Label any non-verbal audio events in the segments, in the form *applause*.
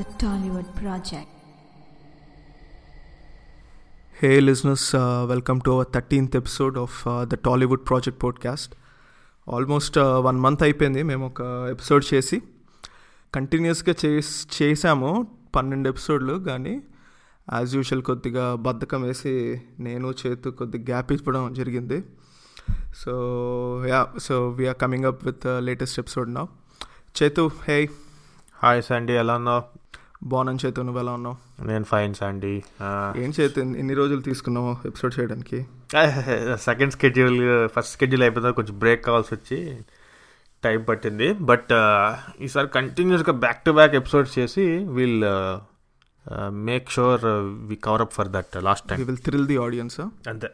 The Tollywood Project. Hey, listeners, uh, welcome to our 13th episode of uh, the Tollywood Project podcast. Almost one month అయిపోయింది మేము ఒక episode చేసి. కంటిన్యూస్గా చేస్ చేసాము పన్నెండు ఎపిసోడ్లు కానీ యాజ్ యూజువల్ కొద్దిగా బద్ధకం వేసి నేను చేతు కొద్దిగా గ్యాప్ ఇవ్వడం జరిగింది. So ya so we're coming up with latest episode నా చేతు హే హాయ్ సండి ఎలా ఉన్నావు? బాగున్నాను చేతు నువ్వు ఎలా ఉన్నావు? నేను ఫైన్ సండి ఏం చేతు ఎన్ని రోజులు తీసుకున్నావు ఎపిసోడ్ చేయడానికి? సెకండ్ స్కెడ్యూల్ ఫస్ట్ స్కెడ్యూల్ అయిపోయిందా కొంచెం బ్రేక్ కావాల్సి వచ్చి టైం పట్టింది. బట్ ఈసారి కంటిన్యూస్గా బ్యాక్ టు బ్యాక్ ఎపిసోడ్స్ చేసి will make sure we cover up for that last time we will thrill the audience అంతే.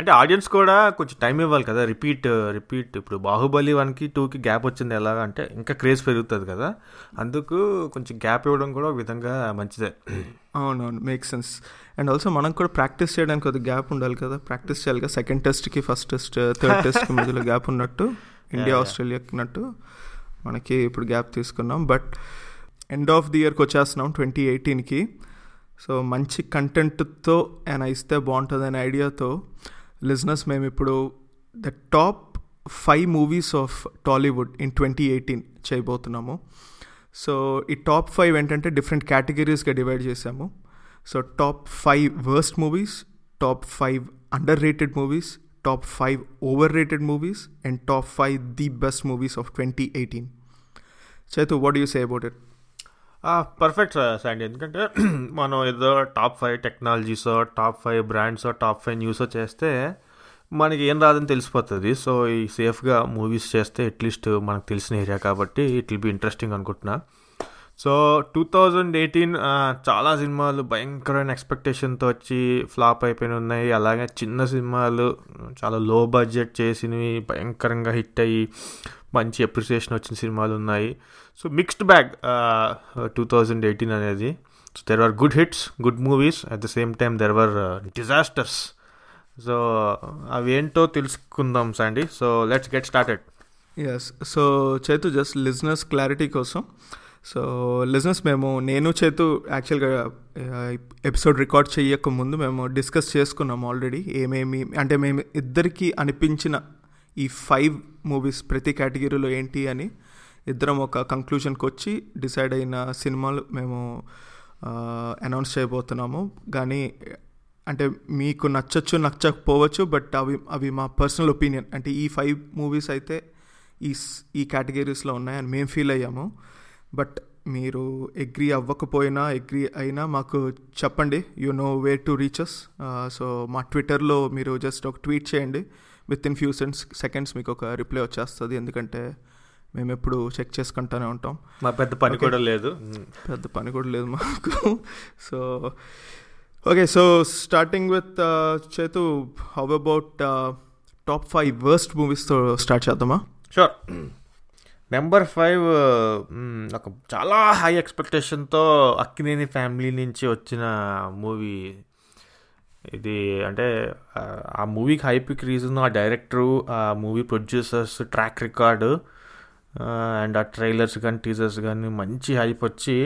అంటే ఆడియన్స్ కూడా కొంచెం టైం ఇవ్వాలి కదా. Repeat repeat. ఇప్పుడు బాహుబలి వన్కి టూకి గ్యాప్ వచ్చింది ఎలాగ అంటే ఇంకా క్రేజ్ పెరుగుతుంది కదా. అందుకు కొంచెం గ్యాప్ ఇవ్వడం కూడా ఒక విధంగా మంచిదే. అవునవును మేక్ సెన్స్ అండ్ ఆల్సో మనం కూడా ప్రాక్టీస్ చేయడానికి కొద్దిగా గ్యాప్ ఉండాలి కదా. ప్రాక్టీస్ చేయాలి కదా. సెకండ్ టెస్ట్కి ఫస్ట్ టెస్ట్ థర్డ్ టెస్ట్కి మధ్యలో గ్యాప్ ఉన్నట్టు. ఇండియా ఆస్ట్రేలియాకి నట్టు మనకి ఇప్పుడు గ్యాప్ తీసుకున్నాం. బట్ ఎండ్ ఆఫ్ ది ఇయర్కి వచ్చేస్తున్నాం ట్వంటీ ఎయిటీన్కి సో మంచి కంటెంట్తో ఆయన ఇస్తే బాగుంటుంది అనే ఐడియాతో లిజినెస్ మేము ఇప్పుడు the top five movies of Tollywood in twenty eighteen చేయబోతున్నాము. సో ఈ టాప్ ఫైవ్ ఏంటంటే డిఫరెంట్ కేటగిరీస్గా డివైడ్ చేసాము so top five worst movies top five underrated movies top five overrated movies and top five the best movies of twenty eighteen. Chethu what you say about it perfect Sandy ఎందుకంటే *clears throat* మనం ఏదో top five టెక్నాలజీసో top five బ్రాండ్సో top five న్యూసో చేస్తే మనకి ఏం రాదని తెలిసిపోతుంది. సో ఈ సేఫ్గా మూవీస్ చేస్తే అట్లీస్ట్ మనకు తెలిసిన ఏరియా కాబట్టి ఇట్ విల్ బి ఇంట్రెస్టింగ్ అనుకుంటున్నా. సో టూ థౌజండ్ ఎయిటీన్ చాలా సినిమాలు భయంకరమైన ఎక్స్పెక్టేషన్తో వచ్చి ఫ్లాప్ అయిపోయి ఉన్నాయి. అలాగే చిన్న సినిమాలు చాలా లో బడ్జెట్ చేసినవి భయంకరంగా హిట్ అయ్యి మంచి అప్రిసియేషన్ వచ్చిన సినిమాలు ఉన్నాయి. So mixed bag two thousand eighteen అనేది. So there are good hits good movies at the same time there are disasters so అవేంటో తెలుసుకుందాం Sandy. So let's get started yes so Chethu just listeners clarity కోసం so listeners మేము నేను చేతు యాక్చువల్గా episode record చేయక ముందు మేము డిస్కస్ చేసుకున్నాం ఆల్రెడీ. ఏమేమి అంటే మేము ఇద్దరికి అనిపించిన ఈ ఫైవ్ మూవీస్ ప్రతి కేటగిరీలో ఏంటి అని ఇద్దరం ఒక కంక్లూషన్కి వచ్చి డిసైడ్ అయిన సినిమాలు మేము అనౌన్స్ చేయబోతున్నాము. కానీ అంటే మీకు నచ్చచ్చు నచ్చకపోవచ్చు బట్ అవి అవి మా పర్సనల్ ఒపీనియన్. అంటే ఈ ఫైవ్ మూవీస్ అయితే ఈ ఈ కేటగిరీస్లో ఉన్నాయని మేము ఫీల్ అయ్యాము. బట్ మీరు అగ్రీ అవ్వకపోయినా అగ్రీ అయినా మాకు చెప్పండి. You know way to reach us so మా ట్విట్టర్లో మీరు జస్ట్ ఒక ట్వీట్ చేయండి. Within few sends seconds మీకు ఒక రిప్లై వచ్చేస్తుంది. ఎందుకంటే మేము ఎప్పుడు చెక్ చేసుకుంటూనే ఉంటాం. మా పెద్ద పని కూడా లేదు. పెద్ద పని కూడా లేదు మాకు. So okay. So starting with Chethu how about top five worst మూవీస్తో start చేద్దామా? షూర్ నెంబర్ ఫైవ్ ఒక చాలా హై ఎక్స్పెక్టేషన్తో అక్కినేని ఫ్యామిలీ నుంచి వచ్చిన మూవీ ఇది అంటే ఆ మూవీకి హైపిక్ రీజన్ ఆ డైరెక్టరు ఆ movie producers track record and ఆ ట్రైలర్స్ కానీ టీజర్స్ కానీ మంచి హైప్ వచ్చి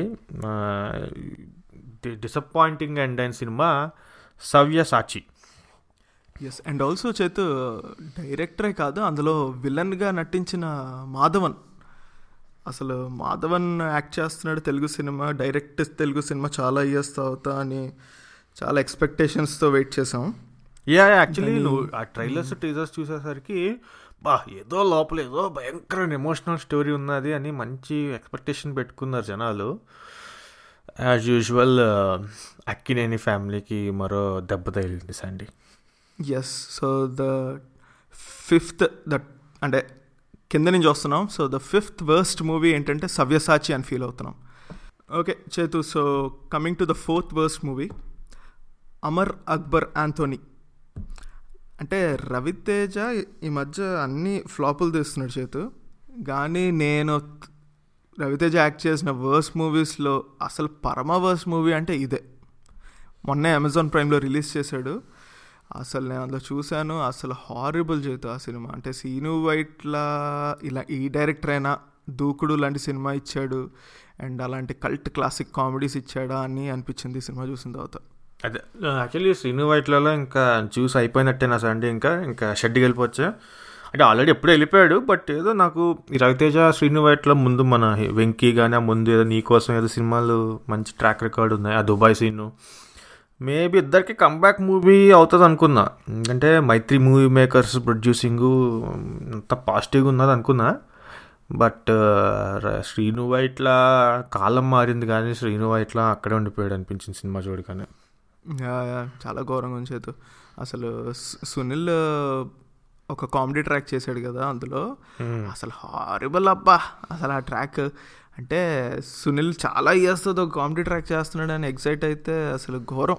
డిసప్పాయింటింగ్ అండ్ అండ్ సినిమా సవ్య సాచి. ఎస్ అండ్ ఆల్సో చేతు డైరెక్టరే కాదు అందులో విలన్గా నటించిన మాధవన్. అసలు మాధవన్ యాక్ట్ చేస్తున్నాడు Telugu cinema direct Telugu cinema చాలా ఇయర్స్ తర్వాత అని చాలా ఎక్స్పెక్టేషన్స్తో వెయిట్ చేసాం. యా యాక్చువల్లీ నువ్వు ఆ ట్రైలర్స్ టీజర్స్ చూసేసరికి బా ఏదో లోపల ఏదో భయంకరమైన ఎమోషనల్ స్టోరీ ఉన్నది అని మంచి ఎక్స్పెక్టేషన్ పెట్టుకున్నారు జనాలు. యాజ్ యూజువల్ అక్కినేని ఫ్యామిలీకి మరో దెబ్బ తగిలింది Sandy yes so the fifth the అంటే కింద నుంచి వస్తున్నాం. So the fifth worst movie ఏంటంటే సవ్యసాచి అని ఫీల్ అవుతున్నాం. Okay Chethu so coming to the fourth worst movie Amar Akbar Anthony అంటే రవితేజ ఈ మధ్య అన్ని ఫ్లాపులు తీస్తున్నాడు చేతు కానీ నేను రవితేజ యాక్ట్ చేసిన వర్స్ మూవీస్లో అసలు పరమ వర్స్ మూవీ అంటే ఇదే. మొన్నే అమెజాన్ ప్రైమ్లో రిలీజ్ చేశాడు. అసలు నేను అందులో చూశాను అసలు హారిబుల్ చేతు ఆ సినిమా. అంటే సీను వైట్లా ఇలా ఈ డైరెక్టర్ అయినా దూకుడు లాంటి సినిమా ఇచ్చాడు అండ్ అలాంటి కల్ట్ క్లాసిక్ కామెడీస్ ఇచ్చాడా అని అనిపించింది ఈ సినిమా చూసిన తర్వాత. అదే యాక్చువల్లీ శ్రీను వైట్లలో ఇంకా చూసి అయిపోయినట్టే నా సండే ఇంకా ఇంకా షెడ్కి వెళ్ళిపోవచ్చు? అంటే ఆల్రెడీ ఎప్పుడూ వెళ్ళిపోయాడు బట్ ఏదో నాకు ఈ రవితేజ శ్రీను వైట్లో ముందు మన వెంకీ కానీ ఆ ముందు ఏదో నీ కోసం ఏదో సినిమాలు మంచి ట్రాక్ రికార్డ్ ఉన్నాయి ఆ దుబాయ్ సీను. మేబీ ఇద్దరికి కంబ్యాక్ మూవీ అవుతుంది అనుకున్నా ఎందుకంటే మైత్రి మూవీ మేకర్స్ ప్రొడ్యూసింగ్ అంత పాజిటివ్గా ఉన్నది అనుకున్నా. బట్ శ్రీను వైట్ల కాలం మారింది కానీ శ్రీను వైట్ల అక్కడే ఉండిపోయాడు అనిపించింది సినిమా చూడగానే. చాలా ఘోరంగా ఉంచేదు అసలు సునీల్ ఒక కామెడీ ట్రాక్ చేశాడు కదా అందులో. అసలు హారిబుల్ అబ్బా. అసలు ఆ ట్రాక్ అంటే సునీల్ చాలా ఇయర్స్తో ఒక కామెడీ ట్రాక్ చేస్తున్నాడు అని ఎగ్జైట్ అయితే అసలు ఘోరం.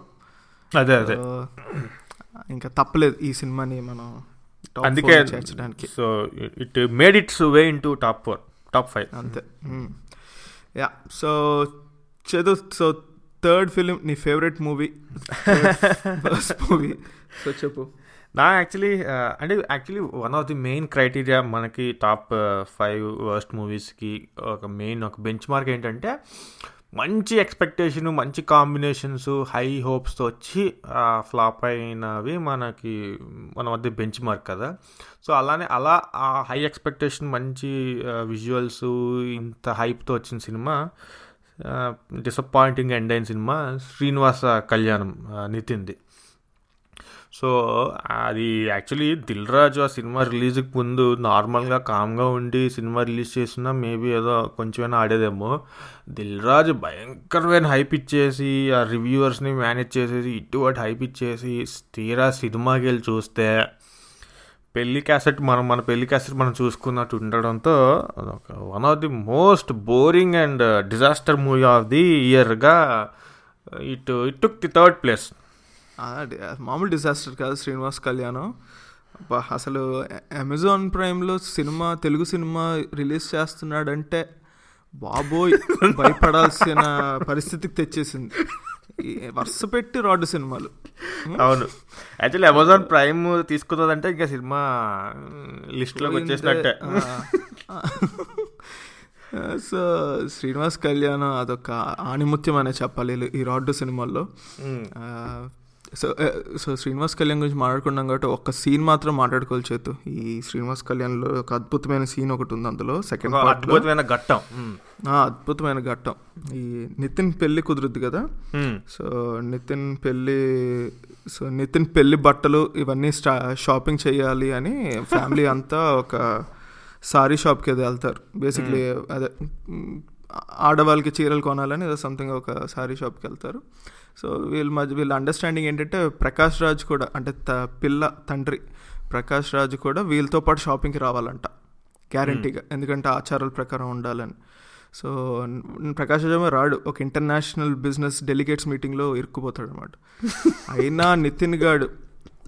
అదే అదే. ఇంకా తప్పలేదు ఈ సినిమాని మనం అందుకే చేర్చడానికి. So it made its way into top four top five. అంతే. Ya so Chethu so third film నీ favourite movie first movie so చెప్పు. నా యాక్చువల్లీ uh, అంటే actually one of the main criteria మనకి టాప్ ఫైవ్ వర్స్ట్ మూవీస్కి ఒక main ఒక bench mark ఏంటంటే మంచి ఎక్స్పెక్టేషన్ మంచి కాంబినేషన్స్ హై హోప్స్తో వచ్చి ఫ్లాప్ అయినవి మనకి మన వద్ద బెంచ్ మార్క్ కదా. సో అలానే అలా ఆ హై ఎక్స్పెక్టేషన్ మంచి uh, విజువల్స్ ఇంత హైప్తో వచ్చిన సినిమా డిసప్పాయింటింగ్ ఎండ్ అయిన సినిమా శ్రీనివాస కళ్యాణం uh, నితిన్ది. సో అది యాక్చువల్లీ దిల్ రాజు ఆ సినిమా రిలీజ్కి ముందు నార్మల్గా కామ్గా ఉండి సినిమా రిలీజ్ చేసినా మేబీ ఏదో కొంచెమైనా ఆడేదేమో. దిల్ రాజు భయంకరమైన హైప్ ఇచ్చేసి ఆ రివ్యూవర్స్ని మేనేజ్ చేసేసి ఇటువంటి హైప్ ఇచ్చేసి తీరా సినిమాకి వెళ్ళి చూస్తే పెళ్ళి క్యాసెట్ మనం మన పెళ్ళి క్యాసెట్ మనం చూసుకున్నట్టు ఉండడంతో అదొక one of the most boring and disaster movie of the ఇయర్గా it it took the third place. మామూలు డిజాస్టర్ కాదు శ్రీనివాస్ కళ్యాణం. అసలు అమెజాన్ ప్రైమ్లో సినిమా తెలుగు సినిమా రిలీజ్ చేస్తున్నాడంటే బాబోయ్ భయపడాల్సిన పరిస్థితికి తెచ్చేసింది. వరుస పెట్టి రాడ్ సినిమాలు. అవును. యాక్చువల్లీ అమెజాన్ ప్రైమ్ తీసుకున్నదంటే ఇంకా సినిమా లిస్ట్లోకి వచ్చేసినట్టే. *laughs* సో శ్రీనివాస్ కళ్యాణ్ అదొక ఆణిముత్యం అనే చెప్పాలి ఈ రాడ్ సినిమాల్లో. సో సో శ్రీనివాస్ కళ్యాణ్ గురించి మాట్లాడుకున్నాం కాబట్టి ఒక్క సీన్ మాత్రం మాట్లాడుకోవాలి చేతు. ఈ శ్రీనివాస్ కళ్యాణ్లో ఒక అద్భుతమైన సీన్ ఒకటి ఉంది అందులో సెకండ్ అద్భుతమైన ఘట్టం. అద్భుతమైన ఘట్టం. ఈ నితిన్ పెళ్ళి కుదురుద్ది కదా. సో నితిన్ పెళ్ళి సో నితిన్ పెళ్ళి బట్టలు ఇవన్నీ స్టా షాపింగ్ చేయాలి అని ఫ్యామిలీ *laughs* అంతా ఒక సారీ షాప్కి ఏదో వెళ్తారు. బేసిక్లీ అదే ఆడవాళ్ళకి చీరలు కొనాలని ఏదో సంథింగ్ ఒక సారీ షాప్కి వెళ్తారు. సో వీళ్ళ మధ్య వీళ్ళ అండర్స్టాండింగ్ ఏంటంటే ప్రకాష్ రాజ్ కూడా అంటే త పిల్ల తండ్రి ప్రకాష్ రాజ్ కూడా వీళ్ళతో పాటు షాపింగ్కి రావాలంట. గ్యారంటీగా ఎందుకంటే ఆచారాల ప్రకారం ఉండాలని. సో ప్రకాష్ రాజ్ రాడు. ఒక ఇంటర్నేషనల్ బిజినెస్ డెలిగేట్స్ మీటింగ్లో ఇరుక్కుపోతాడు అనమాట అయినా నితిన్ గాడు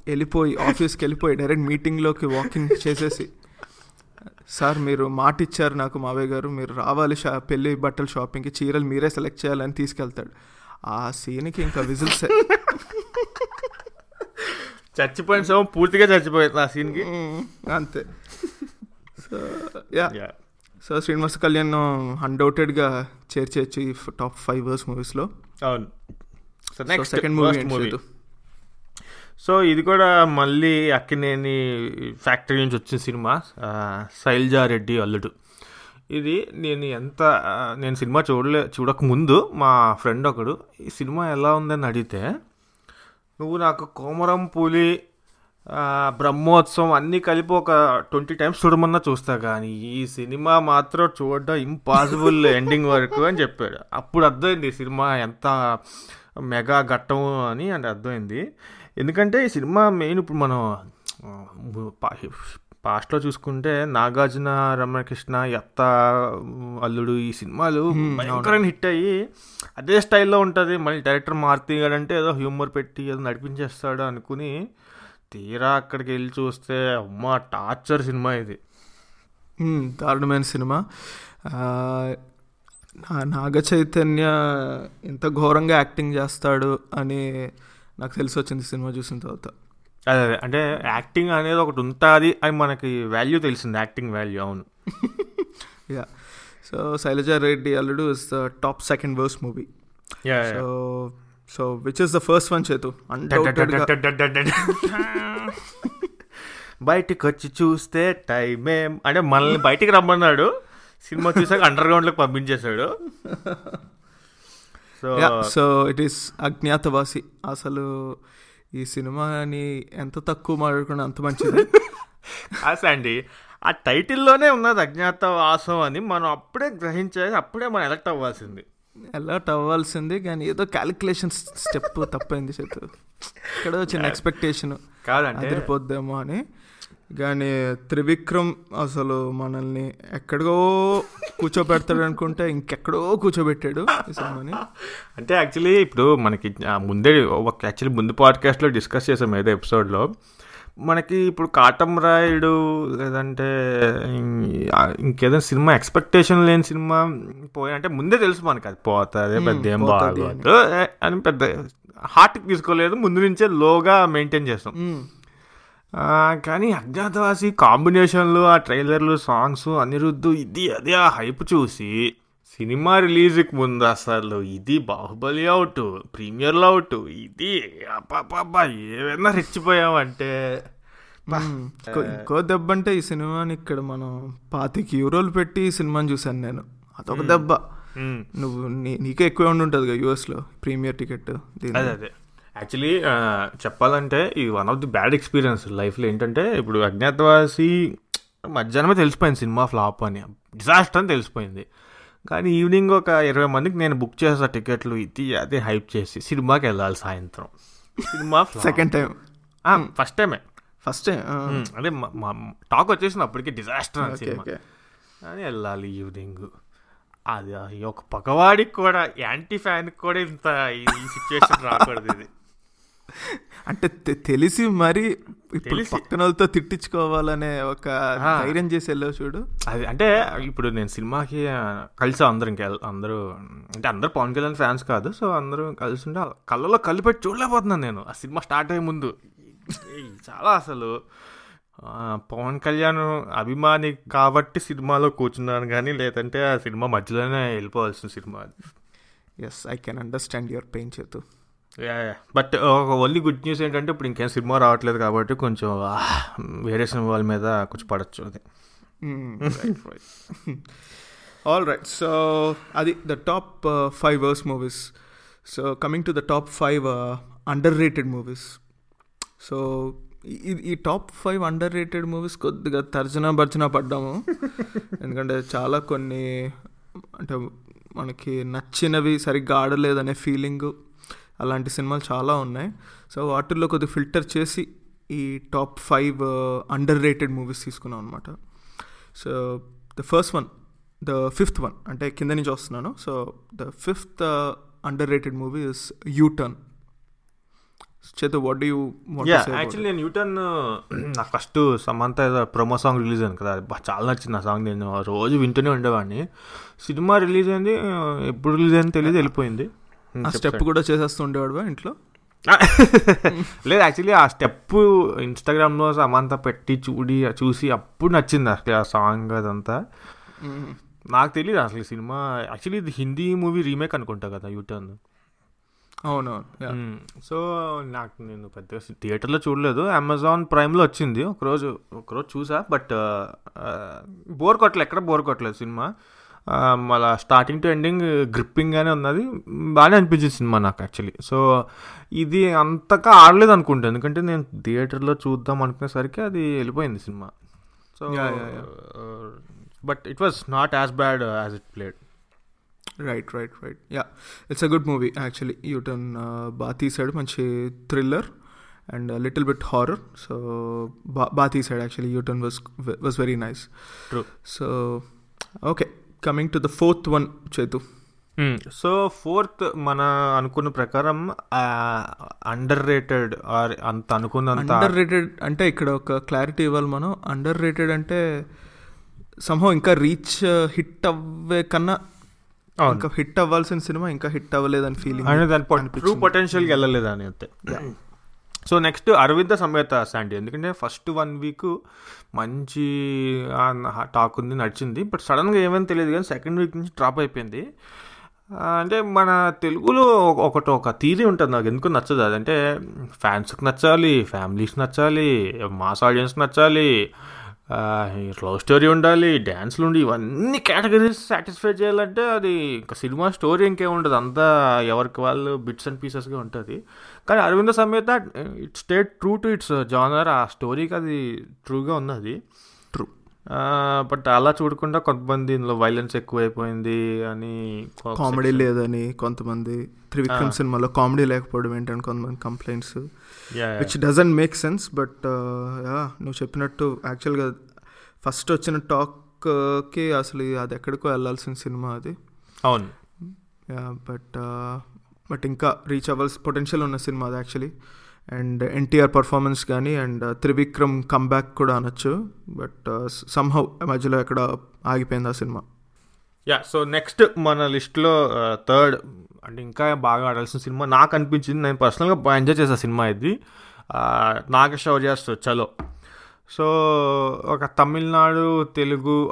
వెళ్ళిపోయి ఆఫీస్కి వెళ్ళిపోయి డైరెక్ట్ మీటింగ్లోకి వాకింగ్ చేసేసి సార్ మీరు మాట ఇచ్చారు నాకు మావయ్య గారు. మీరు రావాలి షా పెళ్ళి బట్టల షాపింగ్కి చీరలు మీరే సెలెక్ట్ చేయాలని తీసుకెళ్తాడు. ఆ సీన్కి ఇంకా విజిల్స్ చచ్చిపోయిన శవం పూర్తిగా చచ్చిపోయింది ఆ సీన్కి? అంతే. So ya. So Srinivasa Kalyan అన్డౌటెడ్గా చేర్చేయచ్చు ఈ టాప్ ఫైవ్ వర్స్ మూవీస్లో అవును. So so next second movie movie so ఇది కూడా మళ్ళీ అక్కినేని ఫ్యాక్టరీ నుంచి వచ్చిన సినిమా శైలజా రెడ్డి అల్లుడు. ఇది నేను ఎంత నేను సినిమా చూడలే చూడకముందు మా ఫ్రెండ్ ఒకడు ఈ సినిమా ఎలా ఉందని అడిగితే నువ్వు నాకు కోమరం పులి బ్రహ్మోత్సవం అన్నీ కలిపి ఒక ట్వంటీ టైమ్స్ చూడమన్నా చూస్తా కానీ ఈ సినిమా మాత్రం చూడడం ఇంపాసిబుల్ ఎండింగ్ *laughs* వరకు అని చెప్పాడు. అప్పుడు అర్థమైంది ఈ సినిమా ఎంత మెగా ఘట్టము అని అంటే అర్థమైంది. ఎందుకంటే ఈ సినిమా మెయిన్ ఇప్పుడు మనం పాస్ట్లో చూసుకుంటే నాగార్జున రమణకృష్ణ ఎత్త అల్లుడు ఈ సినిమాలు భయంకరమైన హిట్ అయ్యి అదే స్టైల్లో ఉంటుంది. మళ్ళీ డైరెక్టర్ మారుతి గారు అంటే ఏదో హ్యూమర్ పెట్టి ఏదో నడిపించేస్తాడు అనుకుని తీరా అక్కడికి వెళ్ళి చూస్తే అమ్మ టార్చర్ సినిమా ఇది. దారుణమైన సినిమా. నాగ చైతన్య ఇంత ఘోరంగా యాక్టింగ్ చేస్తాడు అని నాకు తెలిసి వచ్చింది సినిమా చూసిన తర్వాత. అదే అదే. అంటే యాక్టింగ్ అనేది ఒకటి ఉంటుంది అని మనకి వాల్యూ తెలిసింది యాక్టింగ్ వాల్యూ అవును. Ya so Shailaja Reddy Alludu is the top second worst movie so so which is the first one Chethu బయటికి వచ్చి చూస్తే టైమే అంటే మనల్ని బయటికి రమ్మన్నాడు. సినిమా చూసాక అండర్ గ్రౌండ్లోకి పంపించేశాడు so so it is Agnyaathavaasi అసలు ఈ సినిమాని ఎంత తక్కువ మాట్లాడుకున్నా అంత మంచిది. *laughs* అండి ఆ టైటిల్లోనే ఉన్నది అజ్ఞాత వాసం అని మనం అప్పుడే గ్రహించేది అప్పుడే మనం ఎలక్ట్ అవ్వాల్సింది. అలర్ట్ అవ్వాల్సింది కానీ ఏదో క్యాలిక్యులేషన్ స్టెప్ తప్పైంది చేతు. ఇక్కడ చిన్న ఎక్స్పెక్టేషన్ కాదంటే అదిరిపోద్దేమో అని. కానీ త్రివిక్రమ్ అసలు మనల్ని ఎక్కడికో కూర్చోబెడతాడు అనుకుంటే ఇంకెక్కడో కూర్చోబెట్టాడు ఈ సినిమాని. అంటే యాక్చువల్లీ ఇప్పుడు మనకి ముందే ఒక యాక్చువల్లీ ముందు పాడ్కాస్ట్లో డిస్కస్ చేసాం ఏదో ఎపిసోడ్లో. మనకి ఇప్పుడు కాటం రాయుడు లేదంటే ఇంకేదైనా సినిమా ఎక్స్పెక్టేషన్ లేని సినిమా పోయి అంటే ముందే తెలుసు మనకి అది పోతుంది పెద్ద ఏం బాగోదు అని. పెద్ద హార్ట్కి తీసుకోలేదు ముందు నుంచే లోగా మెయింటైన్ చేస్తాం. కానీ అజ్ఞాతవాసి కాంబినేషన్లు ఆ ట్రైలర్లు సాంగ్స్ అనిరుద్ధు ఇది అదే ఆ హైప్ చూసి. సినిమా రిలీజ్కి ముందు అసలు ఇది బాహుబలి అవుట్ ప్రీమియర్లో అవుట్ ఇది అబ్బా ఏమైనా రెచ్చిపోయామంటే. ఇంకో- దెబ్బ అంటే ఈ సినిమాని ఇక్కడ మనం పాతిక యూరోలు పెట్టి ఈ సినిమాని చూశాను నేను. అదొక దెబ్బ. నువ్వు నీకే ఎక్కువ ఉండి ఉంటుంది కదా యూఎస్లో ప్రీమియర్ టికెట్ అదే అదే. యాక్చువల్లీ చెప్పాలంటే ఈ one of the bad experience లైఫ్లో ఏంటంటే ఇప్పుడు అజ్ఞాతవాసి మధ్యాహ్నమే తెలిసిపోయింది సినిమా ఫ్లాప్ అని. డిజాస్టర్ అని తెలిసిపోయింది. కానీ ఈవినింగ్ ఒక ఇరవై మందికి నేను బుక్ చేసా టికెట్లు ఇది అదే హైప్ చేసి సినిమాకి వెళ్ళాలి సాయంత్రం. సినిమా సెకండ్ టైం ఫస్ట్ టైమే ఫస్ట్ టైం అదే టాక్ వచ్చేసింది అప్పటికి డిజాస్టర్ అని సినిమా. అని వెళ్ళాలి ఈవినింగ్ అది ఒక పగవాడికి కూడా యాంటీ ఫ్యాన్కి కూడా ఇంత ఈ సిచ్యువేషన్ రాకూడదు ఇది. అంటే తెలిసి మరి ఇప్పుడు. పక్కన వాళ్ళతో తిట్టించుకోవాలనే ఒక. ధైర్యం చేసి వెళ్ళావు చూడు. అది అంటే ఇప్పుడు నేను సినిమాకి కలిసా అందరు ఇంకా అందరూ అంటే అందరు పవన్ కళ్యాణ్ ఫ్యాన్స్ కాదు సో అందరూ కలిసి ఉంటే కళ్ళలో కలిపెట్టి చూడలేకపోతున్నాను నేను. ఆ సినిమా స్టార్ట్ అయ్యే ముందు. చాలా అసలు. పవన్ కళ్యాణ్ అభిమాని కాబట్టి సినిమాలో కూర్చున్నాను కానీ లేదంటే ఆ సినిమా మధ్యలోనే వెళ్ళిపోవాల్సిన సినిమా అది. Yes I can understand your pain Chethu but uh, ఒక ఓన్లీ గుడ్ న్యూస్ ఏంటంటే ఇప్పుడు ఇంకేం సినిమా రావట్లేదు కాబట్టి కొంచెం ah, వేరే సినిమాల మీద కొంచెం పడచ్చు అది. ఆల్ రైట్ సో అది the top five worst movies so coming to the top five underrated movies so ఈ top five underrated movies కొద్దిగా తర్జన భర్జన పడ్డాము. *laughs* ఎందుకంటే చాలా కొన్ని అంటే మనకి నచ్చినవి సరిగ్గా ఆడలేదనే ఫీలింగు అలాంటి సినిమాలు చాలా ఉన్నాయి. సో వాటిల్లో కొద్దిగా ఫిల్టర్ చేసి ఈ top five underrated movies తీసుకున్నాం అనమాట so the first one the fifth one అంటే కింద నుంచి వస్తున్నాను. So the fifth underrated movie is U Turn Chethu what you ya actually నేను యూటర్న్ నాకు first Samantha promo song release అయింది కదా. చాలా నచ్చింది ఆ సాంగ్ నేను రోజు వింటూనే ఉండేవాడిని. సినిమా రిలీజ్ అయింది ఎప్పుడు రిలీజ్ అయింది తెలియదు వెళ్ళిపోయింది. ఆ స్టెప్ కూడా చేసేస్తూ ఉండేవాడువా ఇంట్లో? లేదు యాక్చువల్లీ ఆ స్టెప్ ఇన్స్టాగ్రామ్లో సమంత పెట్టి చూడి చూసి అప్పుడు నచ్చింది అసలు ఆ సాంగ్ అదంతా. నాకు తెలియదు అసలు ఈ సినిమా. యాక్చువల్లీ ఇది హిందీ మూవీ రీమేక్ అనుకుంటా కదా యూటర్న్ అవునవును. సో నాకు నేను పెద్దగా థియేటర్లో చూడలేదు. అమెజాన్ ప్రైమ్లో వచ్చింది. ఒకరోజు ఒకరోజు చూసా బట్ బోర్ కొట్టలేదు ఎక్కడ బోర్ కొట్టలేదు సినిమా. మళ్ళా స్టార్టింగ్ టు ఎండింగ్ గ్రిప్పింగ్గానే ఉన్నది. బాగానే అనిపించింది సినిమా నాకు యాక్చువల్లీ సో ఇది అంతగా ఆడలేదు అనుకుంటా. ఎందుకంటే నేను థియేటర్లో చూద్దాం అనుకునేసరికి అది వెళ్ళిపోయింది cinema. So but it was not as bad as it played right right right ya it's a good movie actually U Turn బాగా తీసాడు మంచి thriller and little bit horror so బా బాగా తీసాడు actually U Turn was was very nice True. So okay coming to the fourth one Chethu so fourth మన అనుకున్న ప్రకారం under rated are అంత అనుకున్నంత అండర్ రేటెడ్ అంటే ఇక్కడ ఒక క్లారిటీ ఇవ్వాలి మనం. అండర్ రేటెడ్ అంటే సంహవ్ ఇంకా రీచ్ హిట్ అవ్వే కన్నా. ఇంకా హిట్ అవ్వాల్సిన సినిమా ఇంకా హిట్ అవ్వలేదని ఫీలింగ్ దాని ట్రూ పొటెన్షియల్కి వెళ్ళలేదు అని అంతే. So next Aravinda Sametha Sandy. ఎందుకంటే ఫస్ట్ వన్ వీక్ మంచి టాక్ ఉంది నడిచింది. బట్ సడన్గా ఏమైనా తెలియదు కానీ సెకండ్ వీక్ నుంచి డ్రాప్ అయిపోయింది. అంటే మన తెలుగులో ఒకటి ఒక థీరీ ఉంటుంది నాకు ఎందుకు నచ్చదు. అదంటే ఫ్యాన్స్కి నచ్చాలి ఫ్యామిలీస్ నచ్చాలి మాస్ ఆడియన్స్ నచ్చాలి లవ్ స్టోరీ ఉండాలి డ్యాన్స్లు ఉండి ఇవన్నీ కేటగిరీస్ సాటిస్ఫై చేయాలంటే అది ఇంకా సినిమా స్టోరీ ఇంకేం ఉండదు అంతా ఎవరికి వాళ్ళు బిట్స్ అండ్ పీసెస్గా ఉంటుంది. కానీ Aravinda Sametha it stayed true to its genre. ఆ స్టోరీకి అది ట్రూగా ఉన్నది. ట్రూ బట్ అలా చూడకుండా కొంతమంది ఇందులో వైలెన్స్ ఎక్కువైపోయింది అని కామెడీ లేదని కొంతమంది త్రివిక్రమ్ సినిమాలో కామెడీ లేకపోవడం ఏంటని కొంతమంది complaints. Which doesn't make sense but నువ్వు చెప్పినట్టు యాక్చువల్గా ఫస్ట్ వచ్చిన టాక్కి అసలు అది ఎక్కడికో వెళ్ళాల్సిన సినిమా అది. అవును. బట్ బట్ ఇంకా రీచ్ అవ్వాల్సి పొటెన్షియల్ ఉన్న సినిమా అది యాక్చువల్లీ అండ్ ఎన్టీఆర్ పర్ఫార్మెన్స్ కానీ అండ్ త్రివిక్రమ్ కమ్బ్యాక్ కూడా అనొచ్చు. బట్ సమ్హౌ uh, మధ్యలో ఎక్కడ ఆగిపోయింది ఆ సినిమా యా సో నెక్స్ట్ మన లిస్ట్లో థర్డ్ uh, అంటే ఇంకా బాగా ఆడాల్సిన సినిమా నాకు అనిపించింది. నేను పర్సనల్గా బాగా ఎంజాయ్ చేసా సినిమా ఇది. Uh, నాగశౌర్యాస్ చలో సో ఒక తమిళనాడు తెలుగు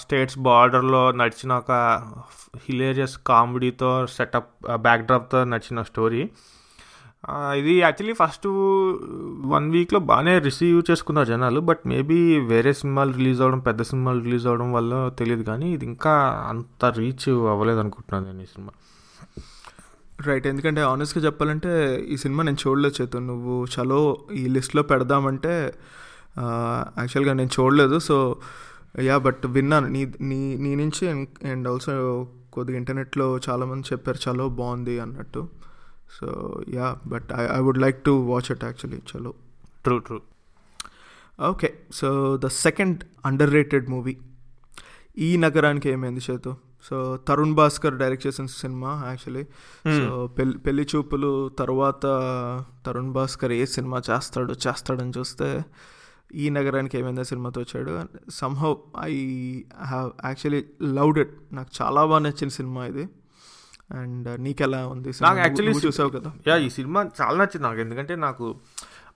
స్టేట్స్ బార్డర్లో నడిచిన ఒక హిలేరియస్ కామెడీతో సెటప్ బ్యాక్డ్రాప్తో నడిచిన స్టోరీ. ఇది యాక్చువల్లీ ఫస్ట్ వన్ వీక్లో బాగానే రిసీవ్ చేసుకున్నారు జనాలు బట్ మేబీ వేరే సినిమాలు రిలీజ్ అవ్వడం పెద్ద సినిమాలు రిలీజ్ అవ్వడం వల్ల తెలియదు కానీ ఇది ఇంకా అంత రీచ్ అవ్వలేదు అనుకుంటున్నాను నేను ఈ సినిమా. రైట్. ఎందుకంటే ఆనెస్ట్గా చెప్పాలంటే ఈ సినిమా నేను చూడలేదు చేతు. నువ్వు చలో ఈ లిస్ట్లో పెడదామంటే యాక్చువల్గా నేను చూడలేదు. సో యా బట్ విన్నాను. నీ నీ నీ నుంచి అండ్ ఆల్సో కొద్దిగా ఇంటర్నెట్లో చాలామంది చెప్పారు చలో బాగుంది అన్నట్టు. So ya but I I would like to watch it actually Chalo. True true okay so the second underrated movie Ee Nagaraniki Emaindi Chethu? So Tharun Bhascker direct చేసిన cinema actually so Pelli Pelli Choopulu తర్వాత తరుణ్ భాస్కర్ ఏ cinema చేస్తాడు చేస్తాడని చూస్తే ఈ నగరానికి ఏమైందా సినిమాతో వచ్చాడు. Somehow I have actually loved it నాకు చాలా బాగా నచ్చిన సినిమా ఇది. అండ్ నీకెలా ఉంది నాకు నువ్వు చూసావు కదా? యా ఈ సినిమా చాలా నచ్చింది నాకు. ఎందుకంటే నాకు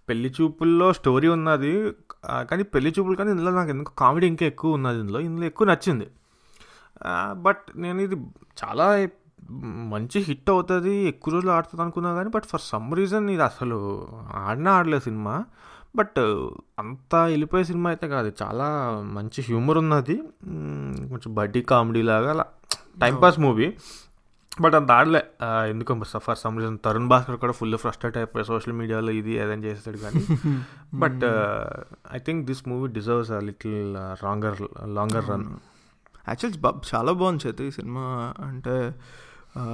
పెళ్ళి చూపుల్లో స్టోరీ ఉన్నది. కానీ పెళ్ళి చూపులు కానీ ఇందులో నాకు ఎందుకు కామెడీ ఇంకా ఎక్కువ ఉన్నది ఇందులో. ఇందులో ఎక్కువ నచ్చింది. బట్ నేను ఇది చాలా మంచి హిట్ అవుతుంది. ఎక్కువ రోజులు ఆడుతుంది అనుకున్నా కానీ బట్ ఫర్ సమ్ రీజన్ ఇది అసలు ఆడినా ఆడలేదు సినిమా. బట్ అంత వెళ్ళిపోయే సినిమా అయితే కాదు. చాలా మంచి హ్యూమర్ ఉన్నది. కొంచెం బడ్డీ కామెడీ లాగా అలా టైంపాస్ మూవీ. బట్ అంత ఆడలే. ఎందుకో for some reason Tarun Bhaskar కూడా ఫుల్ ఫ్రస్ట్రేట్ అయిపోయి సోషల్ మీడియాలో ఇది ఏదైనా చేస్తాడు కానీ. *laughs* But I think this movie deserves a little longer longer run. Actual చాలా బాగుంది చేతి ఈ సినిమా. అంటే ఆ,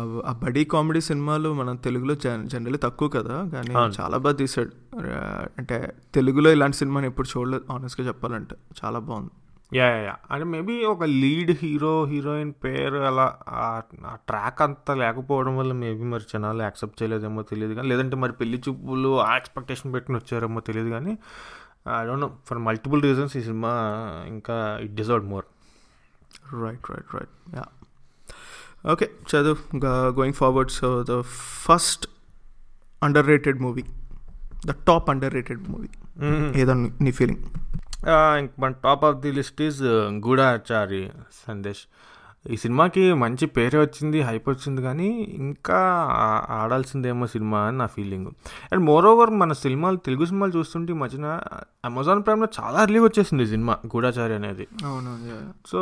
బడీ కామెడీ సినిమాలు మనం తెలుగులో జనరల్లీ తక్కువ కదా కానీ. చాలా బాగా తీసాడు అంటే తెలుగులో ఇలాంటి సినిమాని ఎప్పుడు చూడలేదు ఆనెస్ట్గా చెప్పాలంటే. చాలా బాగుంది. Yeah yeah, yeah. అంటే మేబీ ఒక లీడ్ హీరో హీరోయిన్ పేరు అలా ఆ ట్రాక్ అంతా లేకపోవడం వల్ల మేబీ మరి జనాలు యాక్సెప్ట్ చేయలేదేమో తెలియదు కానీ లేదంటే మరి పెళ్ళి చూపులు ఆ ఎక్స్పెక్టేషన్ పెట్టుకుని వచ్చారేమో తెలియదు కానీ I don't know for multiple reasons ఈ సినిమా ఇంకా it deserve more right right right yeah okay చదువు going forward so the first underrated movie the top underrated movie ఏదో నీ- నీ ఫీలింగ్ ఇంక మన top of the list is Goodachari Sandesh ఈ సినిమాకి మంచి పేరే వచ్చింది హైప్ వచ్చింది కానీ ఇంకా ఆడాల్సిందేమో సినిమా అని నా ఫీలింగ్. అండ్ మోర్ ఓవర్ మన సినిమాలు తెలుగు సినిమాలు చూస్తుంటే ఈ మధ్యన అమెజాన్ ప్రైమ్లో చాలా అర్లీగా వచ్చేసింది ఈ సినిమా గూఢాచారి అనేది. అవును సో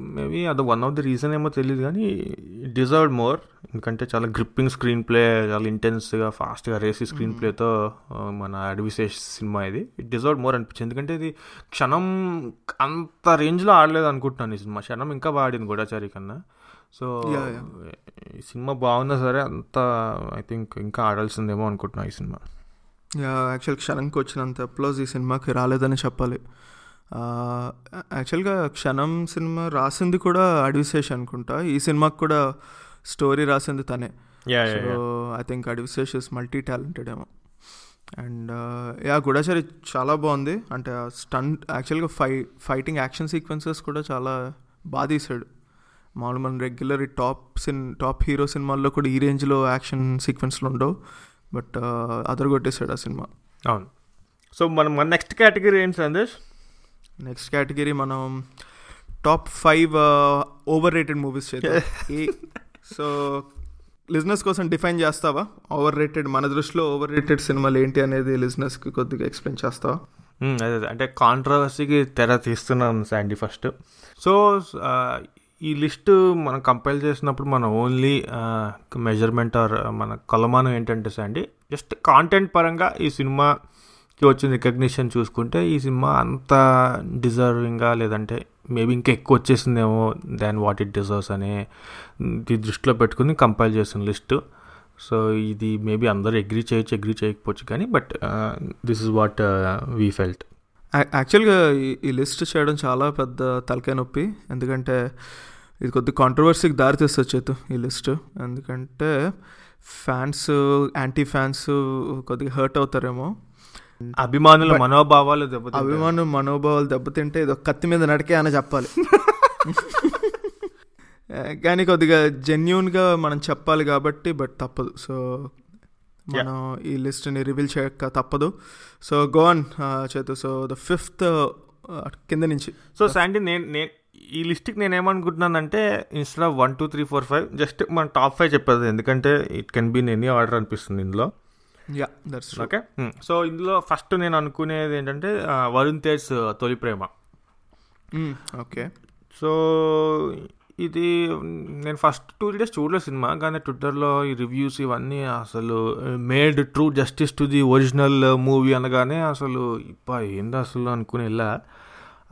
మేబీ అది వన్ ఆఫ్ ది రీజన్ ఏమో తెలియదు కానీ డిజర్వ్డ్ మోర్ ఎందుకంటే చాలా గ్రిప్పింగ్ స్క్రీన్ ప్లే చాలా ఇంటెన్స్గా ఫాస్ట్గా రేసి స్క్రీన్ ప్లేతో మన అడవిశేష్ సినిమా ఇది. ఇట్ డిజర్వ్డ్ మోర్ అనిపించింది. ఎందుకంటే ఇది క్షణం అంత రేంజ్లో ఆడలేదు అనుకుంటున్నాను ఈ సినిమా. క్షణం ఇంకా బాడింది గూఢాచారి కన్నా. సో ఈ సినిమా బాగున్నా సరే అంత ఐ థింక్ ఇంకా ఆడాల్సిందేమో అనుకుంటున్నా ఈ సినిమా. యాక్చువల్ క్షణంకి వచ్చినంత అప్లోజ్ ఈ సినిమాకి రాలేదని చెప్పాలి. యాక్చువల్గా క్షణం సినిమా రాసింది కూడా అడివిశేష్ అనుకుంటా. ఈ సినిమాకి కూడా స్టోరీ రాసింది తనే. I think Adivi Sesh is multi talented ఏమో. అండ్ యా గుడాచారి చాలా బాగుంది. అంటే స్టంట్ యాక్చువల్గా ఫై ఫైటింగ్ యాక్షన్ సీక్వెన్సెస్ కూడా చాలా బాగా తీసాడు. మామూలు మన రెగ్యులర్ టాప్ సిన్ టాప్ హీరో సినిమాల్లో కూడా ఈ రేంజ్లో యాక్షన్ సీక్వెన్స్లు ఉండవు. బట్ అదరగొట్టేశాడు ఆ సినిమా. అవును. సో మనం మన నెక్స్ట్ కేటగిరీ ఏంటి సందేశ్? నెక్స్ట్ కేటగిరీ మనం top five over rated movies చేద్దాం. ఈ *laughs* సో లిజినెస్ కోసం డిఫైన్ చేస్తావా? ఓవర్ రేటెడ్ మన దృష్టిలో ఓవర్ రేటెడ్ సినిమాలు ఏంటి అనేది లిజినెస్కి కొద్దిగా ఎక్స్ప్లెయిన్ చేస్తావా? అదే. అంటే కాంట్రవర్సీకి తెర తీస్తున్నాం శాండీ ఫస్ట్ సో ఈ లిస్ట్ మనం కంపైల్ చేసినప్పుడు మన ఓన్లీ మెజర్మెంట్ ఆర్ మన కొలమానం ఏంటంటే అండి జస్ట్ కాంటెంట్ పరంగా ఈ సినిమాకి వచ్చిన రికగ్నిషన్ చూసుకుంటే ఈ సినిమా అంత డిజర్వింగ్గా లేదంటే మేబీ ఇంకా ఎక్కువ వచ్చేసిందేమో దాన్ వాట్ ఇట్ డిజర్వ్స్ అనే ఇది దృష్టిలో పెట్టుకుని కంపైల్ చేసిన లిస్ట్. సో ఇది మేబీ అందరూ అగ్రీ చేయొచ్చు అగ్రీ చేయకపోవచ్చు కానీ but this is what we felt. యాక్చువల్గా ఈ లిస్ట్ చేయడం చాలా పెద్ద తలకాయ నొప్పి. ఎందుకంటే ఇది కొద్ది కాంట్రవర్సీకి దారితీస్తుంది చేతు ఈ లిస్ట్ ఎందుకంటే ఫ్యాన్స్ యాంటీ ఫ్యాన్స్ కొద్దిగా హర్ట్ అవుతారేమో. అభిమానుల మనోభావాలు దెబ్బతింటాయి. అభిమానం మనోభావాలు దెబ్బతింటే ఇది ఒక కత్తి మీద నడికే అని చెప్పాలి. *laughs* కానీ కొద్దిగా జెన్యున్గా మనం చెప్పాలి కాబట్టి బట్ తప్పదు. సో మనం ఈ లిస్ట్ని రివీల్ చేయక తప్పదు. సో గోన్ చేతు. సో ద ఫిఫ్త్ కింద నుంచి. సో శాండీ నేను నేను ఈ లిస్ట్కి నేను ఏమనుకుంటున్నానంటే instead of one two three four five just మన టాప్ ఫైవ్ చెప్పేది. ఎందుకంటే it can be any order అనిపిస్తుంది ఇందులో. యా దట్స్ ఓకే సో ఇందులో ఫస్ట్ నేను అనుకునేది ఏంటంటే వరుణ్ తేజ్ తొలి ప్రేమ. ఓకే సో ఇది నేను ఫస్ట్ టూ డేస్ చూడలేదు సినిమా కానీ ట్విట్టర్లో ఈ రివ్యూస్ ఇవన్నీ అసలు made true justice to the original movie అనగానే అసలు ఇప్ప ఏంది అసలు అనుకుని వెళ్ళా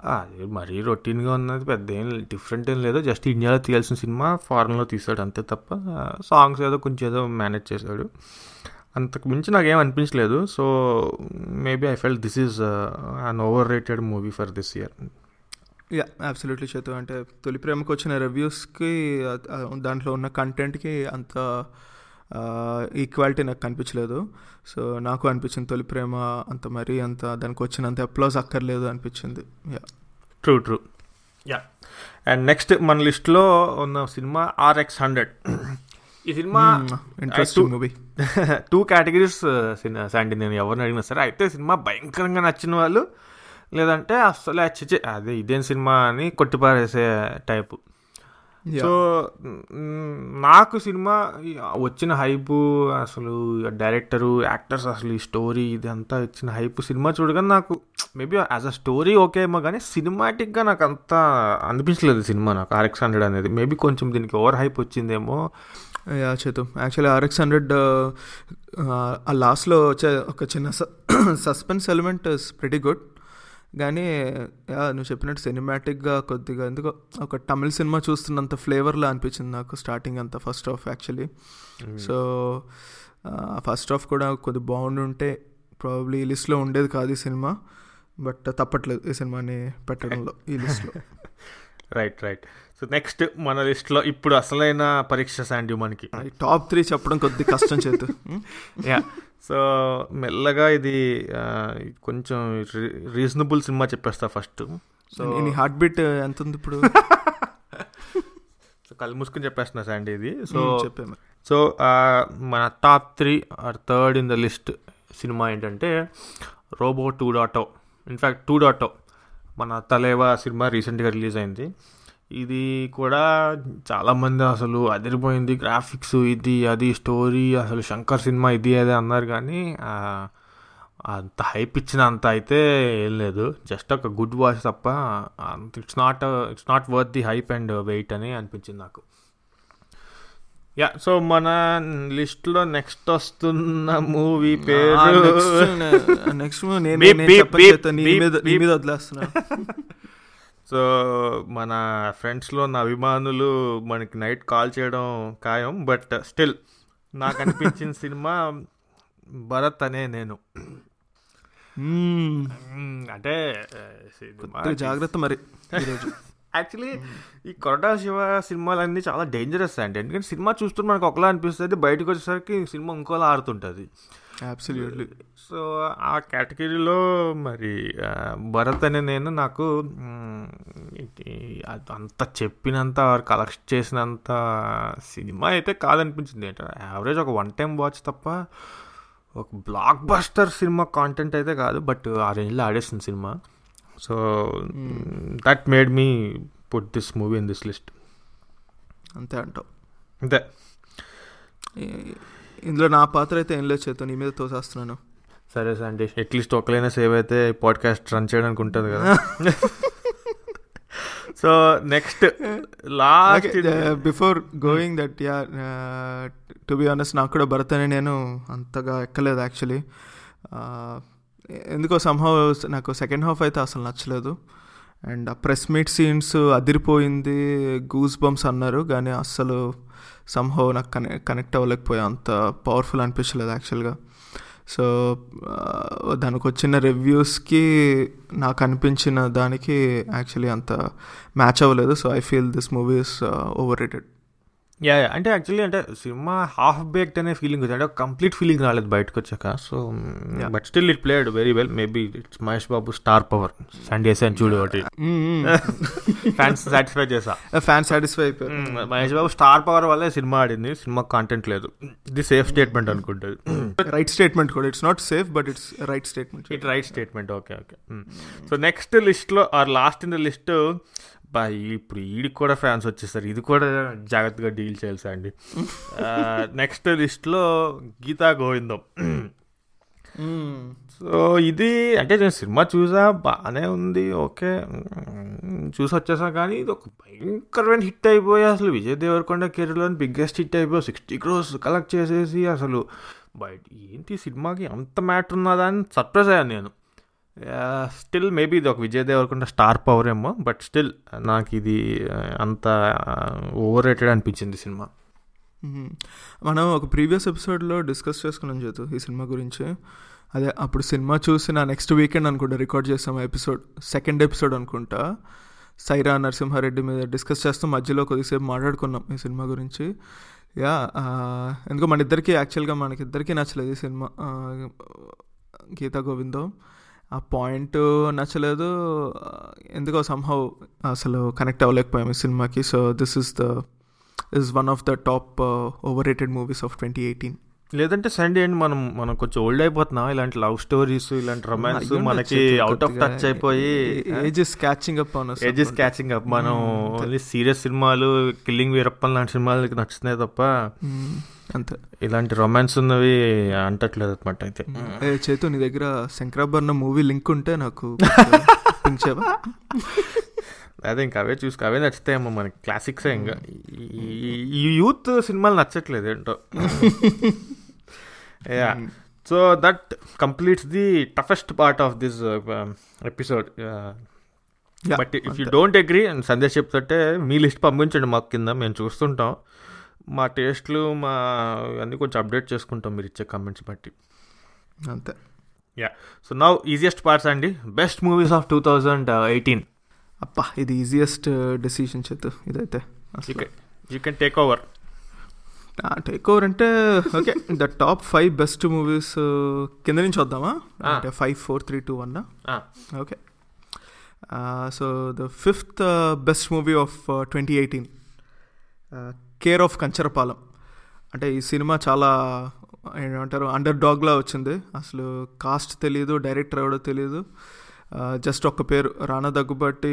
అది మరీ రొటీన్గా ఉన్నది పెద్ద ఏం డిఫరెంట్ ఏం లేదు. జస్ట్ ఇండియాలో తీయాల్సిన సినిమా ఫారెన్లో తీసాడు అంతే తప్ప సాంగ్స్ ఏదో కొంచెం ఏదో మేనేజ్ చేశాడు. అంతకు మించి నాకేం అనిపించలేదు. So maybe I felt this is an overrated movie for this year. Yeah absolutely Chaitu. అంటే తొలి ప్రేమకు వచ్చిన రివ్యూస్కి దాంట్లో ఉన్న కంటెంట్కి అంత ఈక్వాలిటీ నాకు కనిపించలేదు. సో నాకు అనిపించింది తొలి ప్రేమ అంత మరీ అంత దానికి వచ్చినంత అప్లాజ్ అక్కర్లేదు అనిపించింది. Yeah true true yeah and next మన లిస్ట్లో ఉన్న సినిమా ఆర్ఎక్స్ హండ్రెడ్ ఈ cinema interesting movie two categories Sandy నేను ఎవరిని అడిగినా సరే అయితే సినిమా భయంకరంగా నచ్చిన వాళ్ళు లేదంటే అసలు అదే ఇదేం సినిమా అని కొట్టిపారేసే టైపు సో నాకు సినిమా వచ్చిన హైపు అసలు డైరెక్టరు యాక్టర్స్ అసలు ఈ స్టోరీ ఇదంతా ఇచ్చిన హైప్ సినిమా చూడగానే నాకు maybe as a story okay ఏమో కానీ సినిమాటిక్గా నాకు అంత అనిపించలేదు సినిమా నాకు. ఆర్ఎక్స్ హండ్రెడ్ అనేది. మేబీ కొంచెం దీనికి ఓవర్ హైప్ వచ్చిందేమో. Yeah Chaitu actually RX hundred ఆ లాస్ట్లో వచ్చే ఒక చిన్న *clears throat* suspense element is pretty good. కానీ యా నువ్వు చెప్పినట్టు సినిమాటిక్గా కొద్దిగా ఎందుకో ఒక తమిళ సినిమా చూస్తున్నంత ఫ్లేవర్లా అనిపించింది నాకు స్టార్టింగ్ అంతా first half actually so first half కూడా కొద్ది బాగుండుంటే ప్రాబ్లీ ఈ లిస్ట్లో ఉండేది కాదు ఈ సినిమా బట్ తప్పట్లేదు ఈ సినిమాని పెట్టడంలో ఈ లిస్ట్లో రైట్ రైట్ సో నెక్స్ట్ మన లిస్ట్లో ఇప్పుడు అసలైన పరీక్ష శాండీ మనకి. టాప్ త్రీ చెప్పడం కొద్ది కష్టం చేతు. *laughs* యా సో మెల్లగా ఇది కొంచెం రీజనబుల్ సినిమా చెప్పేస్తా ఫస్ట్. సో నీ హార్ట్ బీట్ ఎంత ఉంది ఇప్పుడు? *laughs* సో కళ్ళు మూసుకుని చెప్పేస్తున్నా శాండీ ఇది. సో చెప్పాము సో మన top three or third in the list cinema ఏంటంటే robo two dot o in fact two dot o మన తలేవా సినిమా రీసెంట్గా రిలీజ్ అయింది. ఇది కూడా చాలామంది అసలు అదిరిపోయింది. గ్రాఫిక్స్ ఇది అది స్టోరీ అసలు శంకర్ సినిమా ఇది అదే అన్నారు కానీ అంత హైప్ ఇచ్చిన అంత అయితే ఏం లేదు. జస్ట్ ఒక గుడ్ వాచ్ తప్ప అంత it's not it's not worth the hype and wait అని అనిపించింది నాకు. యా సో మన లిస్ట్లో నెక్స్ట్ వస్తున్న మూవీ పేరు నెక్స్ట్. మీద వదిలేస్తున్నా. *laughs* సో మన ఫ్రెండ్స్లో ఉన్న అభిమానులు మనకి నైట్ కాల్ చేయడం ఖాయం. బట్ స్టిల్ నాకు అనిపించిన *laughs* సినిమా భరత్ అనే నేను. అంటే జాగ్రత్త మరి యాక్చువల్లీ *laughs* ఈ కొరటా శివ సినిమాలన్నీ చాలా డేంజరస్ అండి. ఎందుకంటే సినిమా చూస్తుంటే మనకు ఒకలా అనిపిస్తుంది. బయటకు వచ్చేసరికి సినిమా ఇంకోలా ఆడుతుంటుంది. సో ఆ కేటగిరీలో మరి భరత్ అనే నేను నాకు అంత చెప్పినంత కలెక్ట్ చేసినంత సినిమా అయితే కాదనిపించింది. అంటే యావరేజ్ ఒక వన్ టైం వాచ్ తప్ప ఒక బ్లాక్ బస్టర్ సినిమా కాంటెంట్ అయితే కాదు బట్ ఆ రేంజ్లో ఆడేస్తుంది cinema. So that made me put this movie in this list అంతే అంటావు. అంతే. ఇందులో నా పాత్ర అయితే ఏం లేదు చేతో నీ మీద తోసేస్తున్నాను. సరే సండి అట్లీస్ట్ ఒకలైనా సేవ్ అయితే పాడ్కాస్ట్ రన్ చేయడానికి ఉంటుంది కదా. So next last before going that yeah to be honest నాకు కూడా భరత్ అని నేను అంతగా ఎక్కలేదు యాక్చువల్లీ ఎందుకో సంహవ్ నాకు సెకండ్ హాఫ్ అయితే అసలు నచ్చలేదు. అండ్ ఆ ప్రెస్ మీట్ సీన్స్ అదిరిపోయింది గూస్ బంప్స్ అన్నారు కానీ అస్సలు సంహవ్ నాకు కనె కనెక్ట్ అవ్వలేకపోయా. అంత పవర్ఫుల్ అనిపించలేదు యాక్చువల్గా సో దానికి వచ్చిన రివ్యూస్కి నాకు అనిపించిన దానికి యాక్చువల్లీ అంత మ్యాచ్ అవ్వలేదు. So I feel this movie is overrated yeah yeah. అంటే యాక్చువల్లీ అంటే సినిమా హాఫ్ బేక్డ్ అనే ఫీలింగ్ వచ్చింది అంటే కంప్లీట్ ఫీలింగ్ రాలేదు బయటకు వచ్చాక so. But still it played very well maybe it's Mahesh Babu star power Sandy అని చూడు ఒకటి. ఫ్యాన్స్ సాటిస్ఫై *laughs* చేసా. ఫ్యాన్ సాటిస్ఫై అయిపోయారు. మహేష్ బాబు స్టార్ పవర్ వల్లే సినిమా ఆడింది. సినిమా కాంటెంట్ లేదు. ఇది సేఫ్ స్టేట్మెంట్ అనుకుంటుంది. రైట్ స్టేట్మెంట్ కూడా. It's not safe but it's right statement it right statement okay okay so next లిస్ట్లో or last in the list బా ఇప్పుడు ఈడికి కూడా ఫ్యాన్స్ వచ్చేసారు. ఇది కూడా జాగ్రత్తగా డీల్ చేయాలి సార్ అండి *laughs* నెక్స్ట్ లిస్ట్లో గీతా గోవిందం. సో ఇది అంటే నేను సినిమా చూసా బాగానే ఉంది ఓకే. చూసి వచ్చేసా కానీ ఇది ఒక భయంకరమైన హిట్ అయిపోయి అసలు విజయ్ దేవరకొండ కెరీర్లో బిగ్గెస్ట్ హిట్ అయిపోయి సిక్స్టీ క్రోస్ కలెక్ట్ చేసేసి అసలు బయట ఏంటి సినిమాకి అంత మ్యాటర్ ఉన్నదా అని సర్ప్రైజ్ అయ్యాను నేను. స్టిల్ మేబీ ఇది ఒక విజయ్ దేవరకొండ స్టార్ పవర్ ఏమో బట్ స్టిల్ uh, నాకు ఇది uh, అంత uh, ఓవర్ రేటెడ్ అనిపించింది సినిమా. మనం ఒక ప్రీవియస్ ఎపిసోడ్లో డిస్కస్ చేసుకున్నాం చేతు ఈ సినిమా గురించి. అదే అప్పుడు సినిమా చూసి నా నెక్స్ట్ వీకెండ్ అనుకుంటా రికార్డ్ చేసాము ఎపిసోడ్ సెకండ్ ఎపిసోడ్ అనుకుంటా. సైరా నరసింహారెడ్డి మీద డిస్కస్ చేస్తూ మధ్యలో కొద్దిసేపు మాట్లాడుకున్నాం ఈ సినిమా గురించి. యా ఎందుకో మన ఇద్దరికి యాక్చువల్గా మనకిద్దరికీ నచ్చలేదు ఈ సినిమా గీతా గోవిందం. ఆ పాయింట్ నచ్చలేదు. ఎందుకో సంహవ్ అసలు కనెక్ట్ అవ్వలేకపోయాం ఈ సినిమాకి. So this is the is one of the top overrated movies of twenty eighteen లేదంటే సండే అండి మనం మనం కొంచెం ఓల్డ్ అయిపోతున్నాం. ఇలాంటి లవ్ స్టోరీస్ ఇలాంటి రొమాన్స్ మనకి అవుట్ ఆఫ్ టచ్ అయిపోయి. Age is catching up age is catching up మనం Hmm. ఓన్లీ సీరియస్ సినిమాలు కిల్లింగ్ వీరప్పన్ లాంటి సినిమాలకి నచ్చుతున్నాయి తప్ప. అంతే. ఇలాంటి రొమాన్స్ ఉన్నవి అంటట్లేదు అనమాట అయితే. ఏ చేతు నీ దగ్గర శంకరాభరణ మూవీ లింక్ ఉంటే నాకు అదే ఇంకా అవే చూసుకు అవే నచ్చుతాయేమో మనకి. క్లాసిక్సే ఇంకా. ఈ- ఈ యూత్ సినిమాలు నచ్చట్లేదు ఏంటో. Yeah so that completes the toughest part of this episode but if you. Don't agree and Sandesh చెప్తుంటే మీ లిస్ట్ పంపించండి మాకు కింద మేము చూస్తుంటాం. మా టేస్ట్లు మా అన్నీ కొంచెం అప్డేట్ చేసుకుంటాం మీరు ఇచ్చే కమెంట్స్ బట్టి. అంతే. సో నౌ ఈజియెస్ట్ పార్ట్స్ అండి. Best movies of two thousand eighteen అప్పా ఇది ఈజియెస్ట్ డెసిషన్ చేతు ఇదైతే you you can take over take over అంటే okay the top five best movies కింద నుంచి వద్దామా. అంటే five four three two one. Okay so the fifth best movie of twenty eighteen care of Kancharapalem అంటే ఈ cinema చాలా ఏమంటారు under డాగ్లా వచ్చింది. అసలు కాస్ట్ తెలియదు డైరెక్టర్ ఎవడో తెలియదు జస్ట్ ఒక్క పేరు రానా దగ్గుబట్టి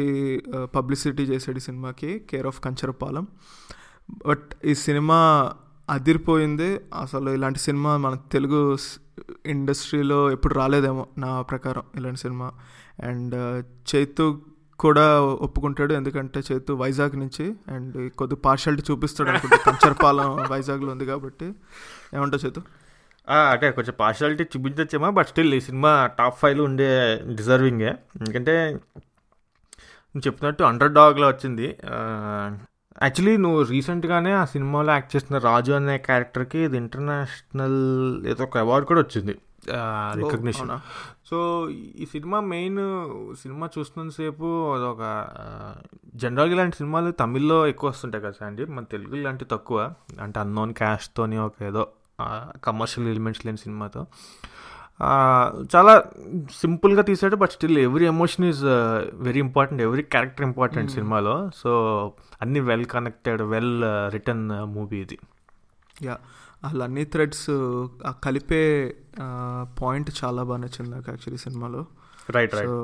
పబ్లిసిటీ చేసాడు ఈ సినిమాకి కేర్ ఆఫ్ కంచరపాలెం బట్ ఈ సినిమా అదిరిపోయింది. అసలు ఇలాంటి సినిమా మన తెలుగు ఇండస్ట్రీలో ఎప్పుడు రాలేదేమో నా ప్రకారం ఇలాంటి సినిమా. అండ్ చైతు కూడా ఒప్పుకుంటాడు. ఎందుకంటే చైతు వైజాగ్ నుంచి అండ్ కొద్ది పార్షాలిటీ చూపిస్తాడు అనుకుంటా. కంచర్పాలెం వైజాగ్లో ఉంది కాబట్టి. ఏమంటావు చైతు? అంటే కొంచెం పార్షాలిటీ చూపించచ్చేమో బట్ స్టిల్ ఈ సినిమా టాప్ ఫైవ్లో ఉండే డిజర్వింగే ఎందుకంటే నువ్వు చెప్పినట్టు అండర్ డాగ్లో వచ్చింది. యాక్చువల్లీ నువ్వు రీసెంట్గానే ఆ సినిమాలో యాక్ట్ చేసిన రాజు అనే క్యారెక్టర్కి ఇది ఇంటర్నేషనల్ ఏదో ఒక అవార్డు కూడా వచ్చింది. రికగ్నిషన్? సో ఈ సినిమా మెయిన్ సినిమా చూస్తున్నంతసేపు అదొక జనరల్గా ఇలాంటి సినిమాలు తమిళ్ళో ఎక్కువ వస్తుంటాయి కదా అండి. మన తెలుగు ఇలాంటి తక్కువ. అంటే అన్నోన్ క్యాష్తోని ఒక ఏదో కమర్షియల్ ఎలిమెంట్స్ లేని సినిమాతో. చాలా సింపుల్గా తీసాడు but still every emotion is very important every character important. సినిమాలో. సో అన్ని well connected well written movie ఇది. యా అసలు అన్ని థ్రెడ్స్ కలిపే పాయింట్ చాలా బాగా నచ్చింది నాకు యాక్చువల్లీ సినిమాలో. Right right so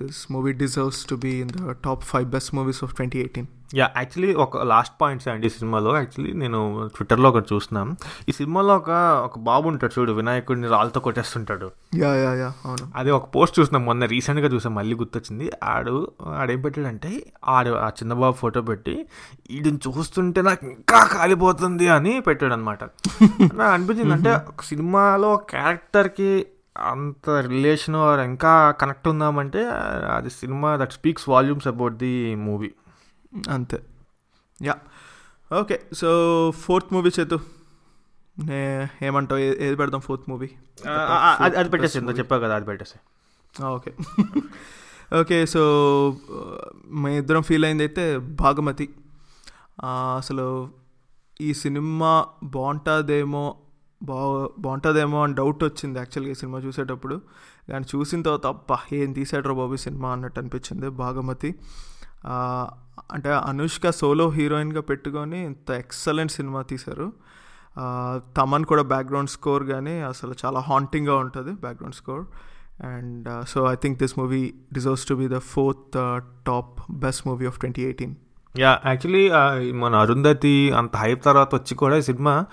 this movie deserves to be in the top five best movies of twenty eighteen yeah actually ఒక లాస్ట్ పాయింట్స్ అండి ఈ సినిమాలో. యాక్చువల్లీ నేను ట్విట్టర్లో ఒకటి చూస్తున్నాం ఈ సినిమాలో ఒక ఒక బాబు ఉంటాడు చూడు వినాయకుడిని రాళ్ళతో కొట్టేస్తుంటాడు. యా యా యా అవును. అది ఒక పోస్ట్ చూసినాం మొన్న రీసెంట్గా చూసాం మళ్ళీ గుర్తొచ్చింది. ఆడు ఆడేం పెట్టాడంటే ఆడు ఆ చిన్న బాబు ఫోటో పెట్టి వీడిని చూస్తుంటే నాకు ఇంకా కాలిపోతుంది అని పెట్టాడు అనమాట నాకు *laughs* అనిపించింది. అంటే ఒక సినిమాలో క్యారెక్టర్కి అంత రిలేషన్ ఇంకా కనెక్ట్ ఉందామంటే అది cinema that speaks volumes about the movie అంతే. Yeah okay so fourth movie Chaitu. నే ఏమంటావు? ఏది పెడదాం ఫోర్త్ మూవీ అది అది పెట్టేసి చెప్పావు కదా అది పెట్టేసి ఓకే. ఓకే సో మా ఇద్దరం ఫీల్ అయింది అయితే భాగమతి అసలు ఈ సినిమా బాగుంటుందేమో బా బాగుంటుందేమో అని డౌట్ వచ్చింది యాక్చువల్గా సినిమా చూసేటప్పుడు. కానీ చూసిన తర్వాత అబ్బా ఏం తీసాడ్రో బాబు సినిమా అన్నట్టు అనిపించింది భాగమతి. అంటే అనుష్క సోలో హీరోయిన్గా పెట్టుకొని ఇంత ఎక్సలెంట్ సినిమా తీశారు. తమన్ కూడా బ్యాక్గ్రౌండ్ స్కోర్ కానీ అసలు చాలా హాంటింగ్గా ఉంటుంది background score and so I think this movie deserves to be the fourth top best movie of twenty eighteen yeah actually మన అరుంధతి అంత హైప్ తర్వాత వచ్చి కూడా సినిమా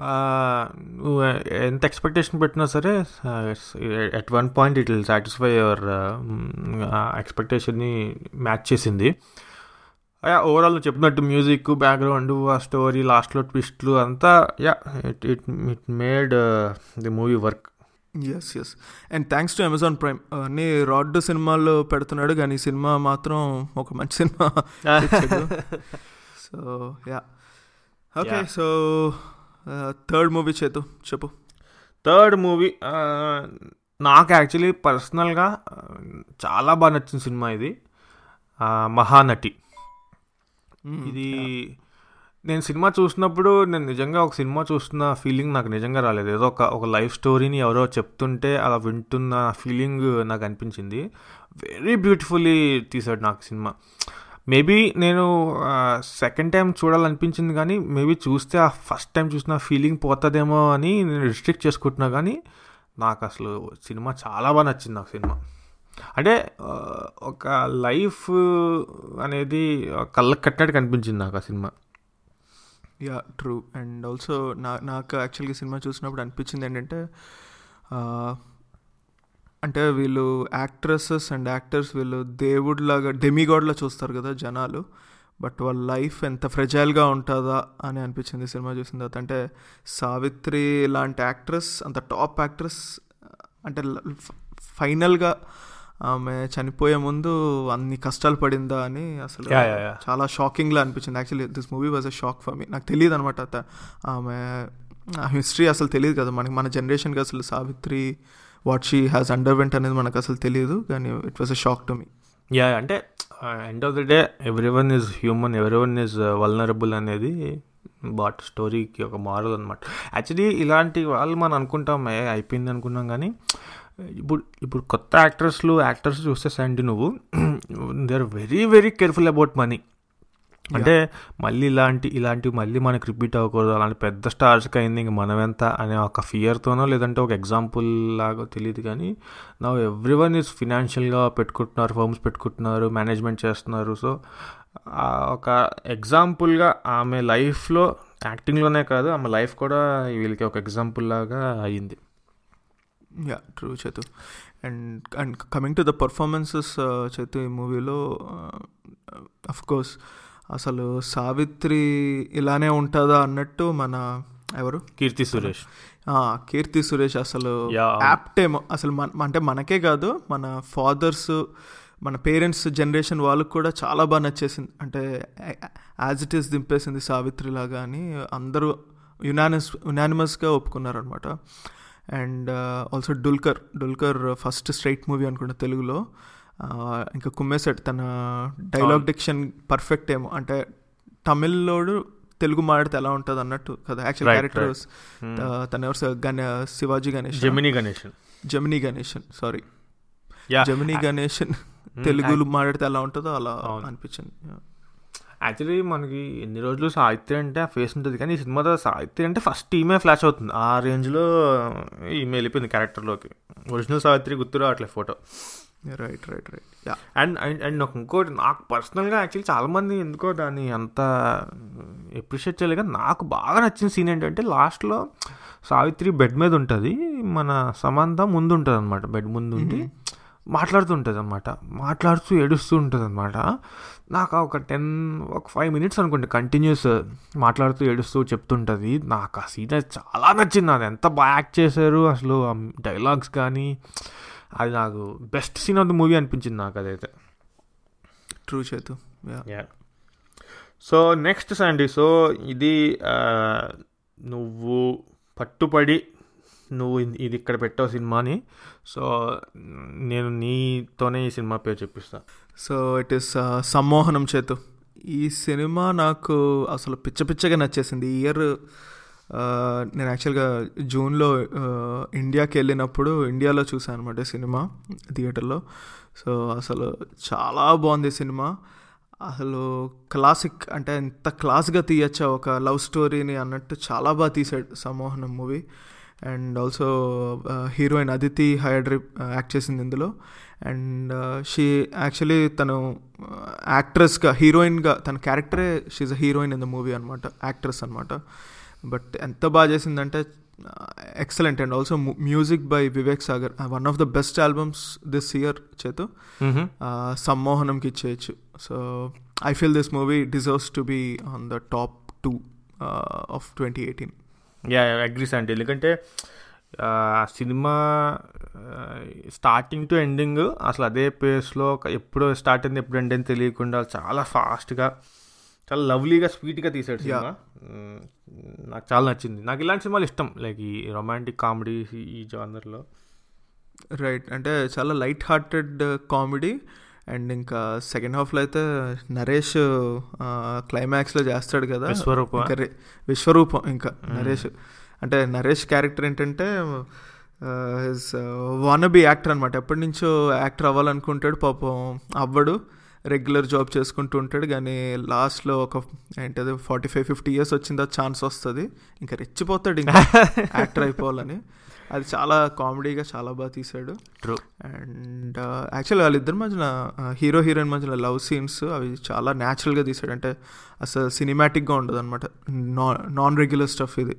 నువ్వు ఎంత ఎక్స్పెక్టేషన్ పెట్టినా సరే at one point it will satisfy your ఎక్స్పెక్టేషన్ని match చేసింది. ఓవరాల్ చెప్పినట్టు మ్యూజిక్ బ్యాక్గ్రౌండ్ ఆ స్టోరీ లాస్ట్లో ట్విస్ట్లు అంతా yeah it it it made the movie work yes yes and thanks to Amazon Prime అన్ని రాడ్ సినిమాల్లో పెడుతున్నాడు కానీ ఈ సినిమా మాత్రం ఒక మంచి cinema. So yeah okay. So third movie Chaitu చెప్పు. థర్డ్ మూవీ నాకు యాక్చువల్లీ పర్సనల్గా చాలా బాగా నచ్చిన సినిమా ఇది. మహానటి. ఇది నేను సినిమా చూసినప్పుడు నేను నిజంగా ఒక సినిమా చూస్తున్న ఫీలింగ్ నాకు నిజంగా రాలేదు. ఏదో ఒక ఒక లైఫ్ స్టోరీని ఎవరో చెప్తుంటే అలా వింటున్న ఫీలింగ్ నాకు అనిపించింది. వెరీ బ్యూటిఫుల్లీ తీసాడు నాకు సినిమా. మేబీ నేను సెకండ్ టైం చూడాలనిపించింది కానీ మేబీ చూస్తే ఆ ఫస్ట్ టైం చూసిన ఫీలింగ్ పోతుందేమో అని నేను రిస్ట్రిక్ట్ చేసుకుంటున్నా కానీ నాకు అసలు సినిమా చాలా బాగా నచ్చింది నాకు సినిమా. అంటే ఒక లైఫ్ అనేది కళ్ళకి కట్టినట్టు కనిపించింది నాకు ఆ cinema. Yeah true and also నా నాకు యాక్చువల్గా సినిమా చూసినప్పుడు అనిపించింది ఏంటంటే అంటే వీళ్ళు యాక్ట్రెసెస్ అండ్ యాక్టర్స్ వీళ్ళు దేవుడిలాగా డెమిగాడ్లా చూస్తారు కదా జనాలు. బట్ వాళ్ళ లైఫ్ ఎంత ఫ్రెజైల్గా ఉంటుందా అని అనిపించింది సినిమా చూసిన తర్వాత. అంటే సావిత్రి లాంటి యాక్ట్రెస్ అంత టాప్ యాక్ట్రెస్ అంటే ఫైనల్గా ఆమె చనిపోయే ముందు అన్ని కష్టాలు పడిందా అని అసలు. చాలా షాకింగ్లా అనిపించింది. Actually this movie was a shock for me. నాకు తెలియదు అనమాట ఆమె హిస్టరీ అసలు తెలియదు కదా. మనకి మన జనరేషన్కి అసలు Savitri what she has underwent అనేది మనకు అసలు తెలియదు కానీ it was a shock to me yeah అంటే end of the day everyone is human everyone is vulnerable అనేది బాట్ స్టోరీకి ఒక మారల్ అనమాట యాక్చువల్లీ ఇలాంటి వాళ్ళు మనం అనుకుంటాం అయిపోయింది అనుకున్నాం కానీ ఇప్పుడు ఇప్పుడు కొత్త యాక్టర్స్లు యాక్టర్స్ చూస్తే సండి నువ్వు they are very very careful about money అంటే మళ్ళీ ఇలాంటి ఇలాంటివి మళ్ళీ మనకి రిపీట్ అవ్వకూడదు. అలాంటి పెద్ద స్టార్స్కి అయింది ఇంక మనం ఎంత అనే ఒక ఫియర్తోనో లేదంటే ఒక ఎగ్జాంపుల్ లాగా తెలియదు కానీ నా ఎవ్రీ వన్ ఈజ్ ఫినాన్షియల్గా పెట్టుకుంటున్నారు ఫర్మ్స్ పెట్టుకుంటున్నారు మేనేజ్మెంట్ చేస్తున్నారు. సో ఒక ఎగ్జాంపుల్గా ఆమె లైఫ్లో యాక్టింగ్లోనే కాదు ఆమె లైఫ్ కూడా వీళ్ళకి ఒక ఎగ్జాంపుల్ లాగా అయ్యింది yeah true Chaitu and and coming to the performances Chaitu ఈ మూవీలో అఫ్ కోర్స్ అసలు సావిత్రి ఇలానే ఉంటుందా అన్నట్టు మన ఎవరు? కీర్తి సురేష్. కీర్తి సురేష్ అసలు. యాప్ట్ అసలు మన అంటే మనకే కాదు మన ఫాదర్స్ మన పేరెంట్స్ జనరేషన్ వాళ్ళకి కూడా చాలా బాగా నచ్చేసింది. అంటే యాజ్ ఇట్ ఈస్ దింపేసింది సావిత్రి లాగా అని అందరూ యునానిస్ యునానిమస్గా ఒప్పుకున్నారనమాట and also Dulquer Dulquer first straight movie అనుకుంటా తెలుగులో. ఇంకా కుమ్మేశాడు తన డైలాగ్. డిక్షన్ పర్ఫెక్ట్ ఏమో. అంటే తమిళ్ళోడు తెలుగు మాడితే ఎలా ఉంటుంది అన్నట్టు కదా. Actual character. తన ఎవరు? గణ Shivaji Ganesh. Gemini Ganesan Gemini Ganesan sorry yeah Gemini Ganesan Hmm, *laughs* తెలుగులో మాట్లాడితే ఎలా ఉంటుందో అలా. అనిపించింది. యాక్చువల్లీ మనకి ఎన్ని రోజులు సాహిత్య అంటే ఆ ఫేస్ ఉంటుంది. కానీ ఈ సినిమాలో సాహిత్య అంటే ఫస్ట్ ఈమె ఫ్లాష్ అవుతుంది. ఆ రేంజ్లో ఈమె వెళ్ళిపోయింది క్యారెక్టర్లోకి ఒరిజినల్ సావిత్రి గుర్తు రావట్లేదు photo right right right yeah and and and ఒక ఇంకోటి నాకు పర్సనల్గా యాక్చువల్లీ చాలామంది ఎందుకో దాన్ని అంత ఎప్రిషియేట్ చేయలేదు. కానీ నాకు బాగా నచ్చిన సీన్ ఏంటంటే లాస్ట్లో సావిత్రి బెడ్ మీద ఉంటుంది. మన సమంత ముందు ఉంటుంది అనమాట బెడ్ ముందు ఉండి మాట్లాడుతూ ఉంటుంది అనమాట మాట్లాడుతూ ఏడుస్తూ ఉంటుంది అనమాట నాకు ఒక టెన్ ఒక ఫైవ్ మినిట్స్ అనుకోండి కంటిన్యూస్ మాట్లాడుతూ ఏడుస్తూ చెప్తుంటుంది. నాకు ఆ సీన్ చాలా నచ్చింది. అది ఎంత బాగా యాక్ట్ చేశారు. అసలు డైలాగ్స్ కానీ అది నాకు best scene of the movie అనిపించింది నాకు అదైతే true Chaitu yeah so next Sunday so ఇది నువ్వు పట్టుపడి నువ్వు ఇది- ఇది ఇక్కడ పెట్టావు సినిమాని సో నేను నీతోనే ఈ సినిమా పేరు చెప్పిస్తా. సో ఇట్ ఈస్ సమ్మోహనం చేతు. ఈ సినిమా నాకు అసలు పిచ్చ పిచ్చగా నచ్చేసింది. ఈ ఇయర్ నేను యాక్చువల్గా జూన్లో ఇండియాకి వెళ్ళినప్పుడు ఇండియాలో చూసాను అనమాట సినిమా థియేటర్లో. సో అసలు చాలా బాగుంది సినిమా. అసలు క్లాసిక్ అంటే ఎంత క్లాస్గా తీయచ్చా ఒక లవ్ స్టోరీని అన్నట్టు చాలా బాగా తీసాడు Sammohanam movie. And also heroine Aditi Hydari act చేసింది ఇందులో. అండ్ షీ యాక్చువల్లీ తను యాక్ట్రెస్గా హీరోయిన్గా తన క్యారెక్టరే she's a heroine in the movie అనమాట యాక్ట్రెస్ అనమాట బట్ ఎంత బాగా చేసిందంటే excellent and. Also music by Vivek Sagar one of the best albums this year Chaitu సమ్మోహనంకి ఇచ్చేయచ్చు. So I feel this movie deserves to be on the top two of twenty eighteen yeah agrees అంటే ఎందుకంటే ఆ, cinema starting to ending అసలు అదే పేస్లో ఎప్పుడు start అయింది ఎప్పుడు end అయింది తెలియకుండా చాలా ఫాస్ట్గా చాలా లవ్లీగా స్వీట్గా తీసాడు సినిమా. నాకు చాలా నచ్చింది. నాకు ఇలాంటి సినిమాలు ఇష్టం. లైక్ ఈ రొమాంటిక్ కామెడీ ఈ జానర్లో. రైట్ అంటే చాలా లైట్ హార్టెడ్ కామెడీ అండ్ ఇంకా సెకండ్ హాఫ్లో అయితే నరేష్ క్లైమాక్స్లో చేస్తాడు కదా. విశ్వరూప. విశ్వరూపం ఇంకా నరేష్. అంటే నరేష్ క్యారెక్టర్ ఏంటంటే వానబీ యాక్టర్ అనమాట ఎప్పటి నుంచో యాక్టర్ అవ్వాలనుకుంటాడు. పాపం అవ్వడు. రెగ్యులర్ జాబ్ చేసుకుంటూ ఉంటాడు. కానీ లాస్ట్లో ఒక ఏంటది ఫార్టీ ఫైవ్ ఫిఫ్టీ ఇయర్స్ వచ్చిందా ఛాన్స్ వస్తుంది. ఇంకా రెచ్చిపోతాడు ఇంకా *laughs* యాక్టర్ అయిపోవాలని. అది చాలా కామెడీగా చాలా బాగా తీశాడు. ట్రూ అండ్ యాక్చువల్లీ వాళ్ళిద్దరి మధ్యన హీరో హీరోయిన్ మధ్యన లవ్ సీన్స్ అవి చాలా న్యాచురల్గా తీసాడు అంటే అసలు సినిమాటిక్గా ఉండదు అనమాట నాన్ రెగ్యులర్ స్టఫ్ ఇది.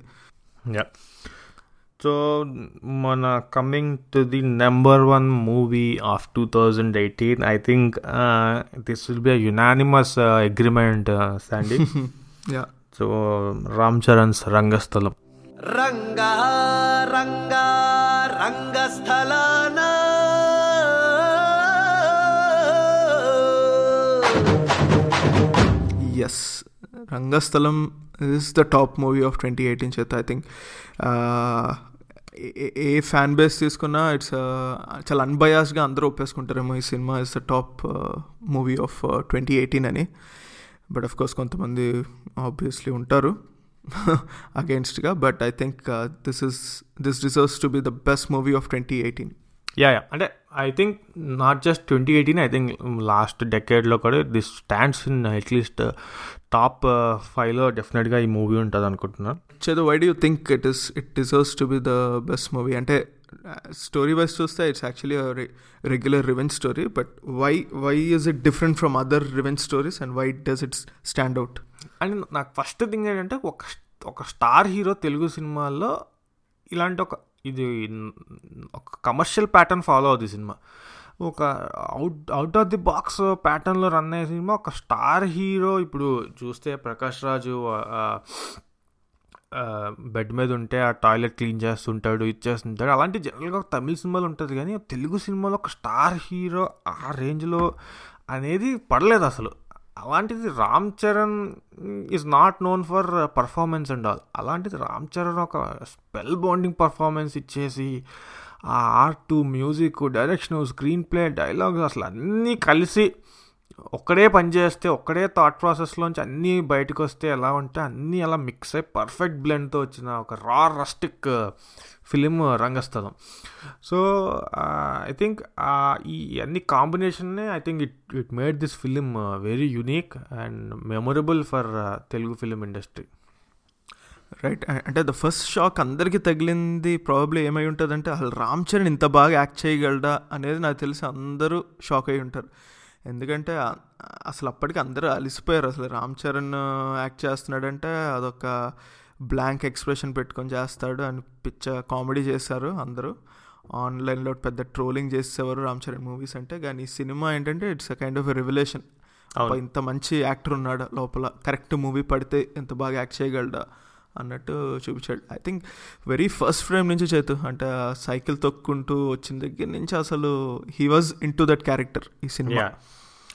So, Mona, coming to the number one movie of 2018, I think uh, this will be a unanimous uh, agreement, uh, Sandy. *laughs* yeah. So, Ramcharan's Rangasthalam. Ranga, Ranga, Rangasthalana. Yes, Rangasthalam is the top movie of 2018, Chet, I think. ఏ fan base తీసుకున్నా it's చాలా అన్బయాస్గా అందరూ ఒప్పేసుకుంటారేమో ఈ cinema is the top movie of twenty eighteen అని. But of course కొంతమంది obviously ఉంటారు అగేన్స్ట్గా but I think this is this deserves to be the best movie of twenty eighteen yeah yeah అంటే I think not just twenty eighteen I think last డెకేడ్లో కూడా this stands in at least top ఫైవ్లో డెఫినెట్గా ఈ movie ఉంటుంది అనుకుంటున్నాను. Chaitu why do think it is it deserves to be the best movie అంటే story wise చూస్తే it's actually regular revenge story but why why is it different from other revenge stories and why does it stand out and నాకు first thing ఏంటంటే ఒక ఒక star hero Telugu సినిమాల్లో ఇలాంటి ఒక ఇది ఒక కమర్షియల్ ప్యాటర్న్ ఫాలో అవుతుంది సినిమా. ఒక out out of the box ప్యాటర్న్లో రన్ అయ్యే సినిమా ఒక స్టార్ హీరో ఇప్పుడు చూస్తే ప్రకాష్ రాజు బెడ్ మీద ఉంటే ఆ టాయిలెట్ క్లీన్ చేస్తుంటాడు ఇది చేస్తుంటాడు. అలాంటి జనరల్గా ఒక తమిళ సినిమాలు ఉంటుంది కానీ తెలుగు సినిమాలో ఒక స్టార్ హీరో ఆ రేంజ్లో అనేది పడలేదు అసలు. అలాంటిది Ram Charan is not known for performance and all అలాంటిది రామ్ చరణ్ ఒక స్పెల్ బాండింగ్ పర్ఫార్మెన్స్ ఇచ్చేసి ఆ art music direction screenplay dialogues అసలు అన్నీ కలిసి ఒక్కడే పని చేస్తే ఒక్కడే థాట్ ప్రాసెస్లోంచి అన్నీ బయటకు వస్తే ఎలా ఉంటే అన్నీ అలా మిక్స్ అయ్యి పర్ఫెక్ట్ బ్లెండ్తో వచ్చిన ఒక రా rustic film Rangasthalam. So I think ఈ అన్ని కాంబినేషన్నే I think it it made this film very unique and memorable for Telugu film industry right అంటే ద ఫస్ట్ షాక్ అందరికీ తగిలింది ప్రాబ్లీ ఏమై ఉంటుందంటే అసలు రామ్ చరణ్ ఇంత బాగా యాక్ట్ చేయగలడా అనేది నాకు తెలిసి అందరూ షాక్ అయి ఉంటారు. ఎందుకంటే అసలు అప్పటికి అందరూ అలిసిపోయారు. అసలు రామ్ చరణ్ యాక్ట్ చేస్తున్నాడంటే అదొక బ్లాంక్ ఎక్స్ప్రెషన్ పెట్టుకొని చేస్తాడు అని పిచ్చ కామెడీ చేశారు అందరూ. ఆన్లైన్లో పెద్ద ట్రోలింగ్ చేసేవారు రామ్ చరణ్ మూవీస్ అంటే. కానీ ఈ సినిమా ఏంటంటే it's a kind of revolution. ఇంత మంచి యాక్టర్ ఉన్నాడు లోపల. కరెక్ట్ మూవీ పడితే ఎంత బాగా యాక్ట్ చేయగలడా? అన్నట్టు చూపించాడు. I think very first frame నుంచి చేతు అంటే సైకిల్ తొక్కుంటూ వచ్చిన దగ్గర నుంచి అసలు he was in to that character ఈ సినిమా.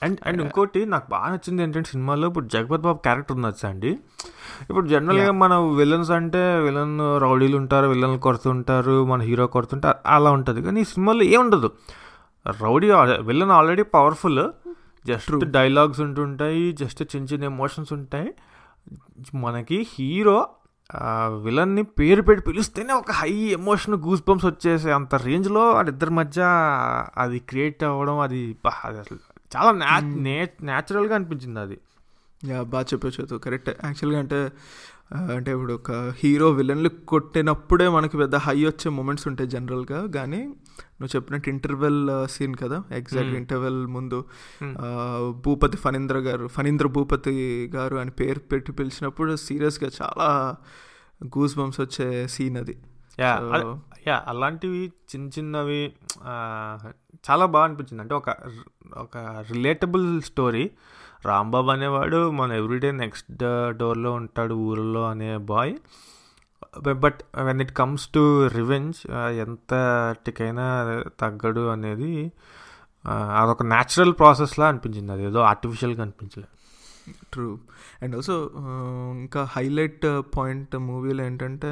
అండ్ అండ్ ఇంకోటి నాకు బాగా నచ్చింది ఏంటంటే సినిమాలో ఇప్పుడు జగపత్ బాబు క్యారెక్టర్ ఉన్నది అండి? ఇప్పుడు జనరల్గా మన విలన్స్ అంటే విలన్ రౌడీలు ఉంటారు విలన్ కొడుతుంటారు మన హీరో కొడుతుంటారు అలా ఉంటుంది. కానీ ఈ సినిమాలో ఏం ఉండదు. Rowdy villain already powerful just dialogues ఉంటుంటాయి జస్ట్ చిన్న చిన్న ఎమోషన్స్ ఉంటాయి. మనకి హీరో విలన్ని పేరు పెట్టి పిలిస్తేనే ఒక హై ఎమోషన్ గూస్ బంప్స్ వచ్చేసే అంత రేంజ్లో వాళ్ళిద్దరి మధ్య అది క్రియేట్ అవ్వడం అది అసలు చాలా న్యా న్యాచురల్గా అనిపించింది అది. యా బాగా చెప్పచ్చు కరెక్ట్. యాక్చువల్గా అంటే అంటే ఇప్పుడు ఒక హీరో విలన్లు కొట్టినప్పుడే మనకి పెద్ద హై వచ్చే మూమెంట్స్ ఉంటాయి జనరల్గా. కానీ నువ్వు చెప్పినట్టు ఇంటర్వెల్ సీన్ కదా? Exact Hmm. ఇంటర్వెల్ ముందు. Hmm. భూపతి ఫణీంద్ర గారు ఫణీంద్ర భూపతి గారు అని పేరు పెట్టి పిలిచినప్పుడు సీరియస్గా చాలా గూస్ బంప్స్ వచ్చే సీన్ అది. యా అలాంటివి చిన్న చిన్నవి చాలా బాగా అనిపించింది. అంటే ఒక ఒక రిలేటబుల్ స్టోరీ రాంబాబు అనేవాడు మన ఎవ్రీడే నెక్స్ట్ డోర్లో ఉంటాడు ఊరిలో అనే boy. But when it comes to revenge ఎంతటికైనా తగ్గడు అనేది అదొక న్యాచురల్ ప్రాసెస్లా అనిపించింది. అది ఏదో ఆర్టిఫిషియల్గా అనిపించలేదు ట్రూ. అండ్ ఆల్సో ఇంకా హైలైట్ పాయింట్ మూవీలో ఏంటంటే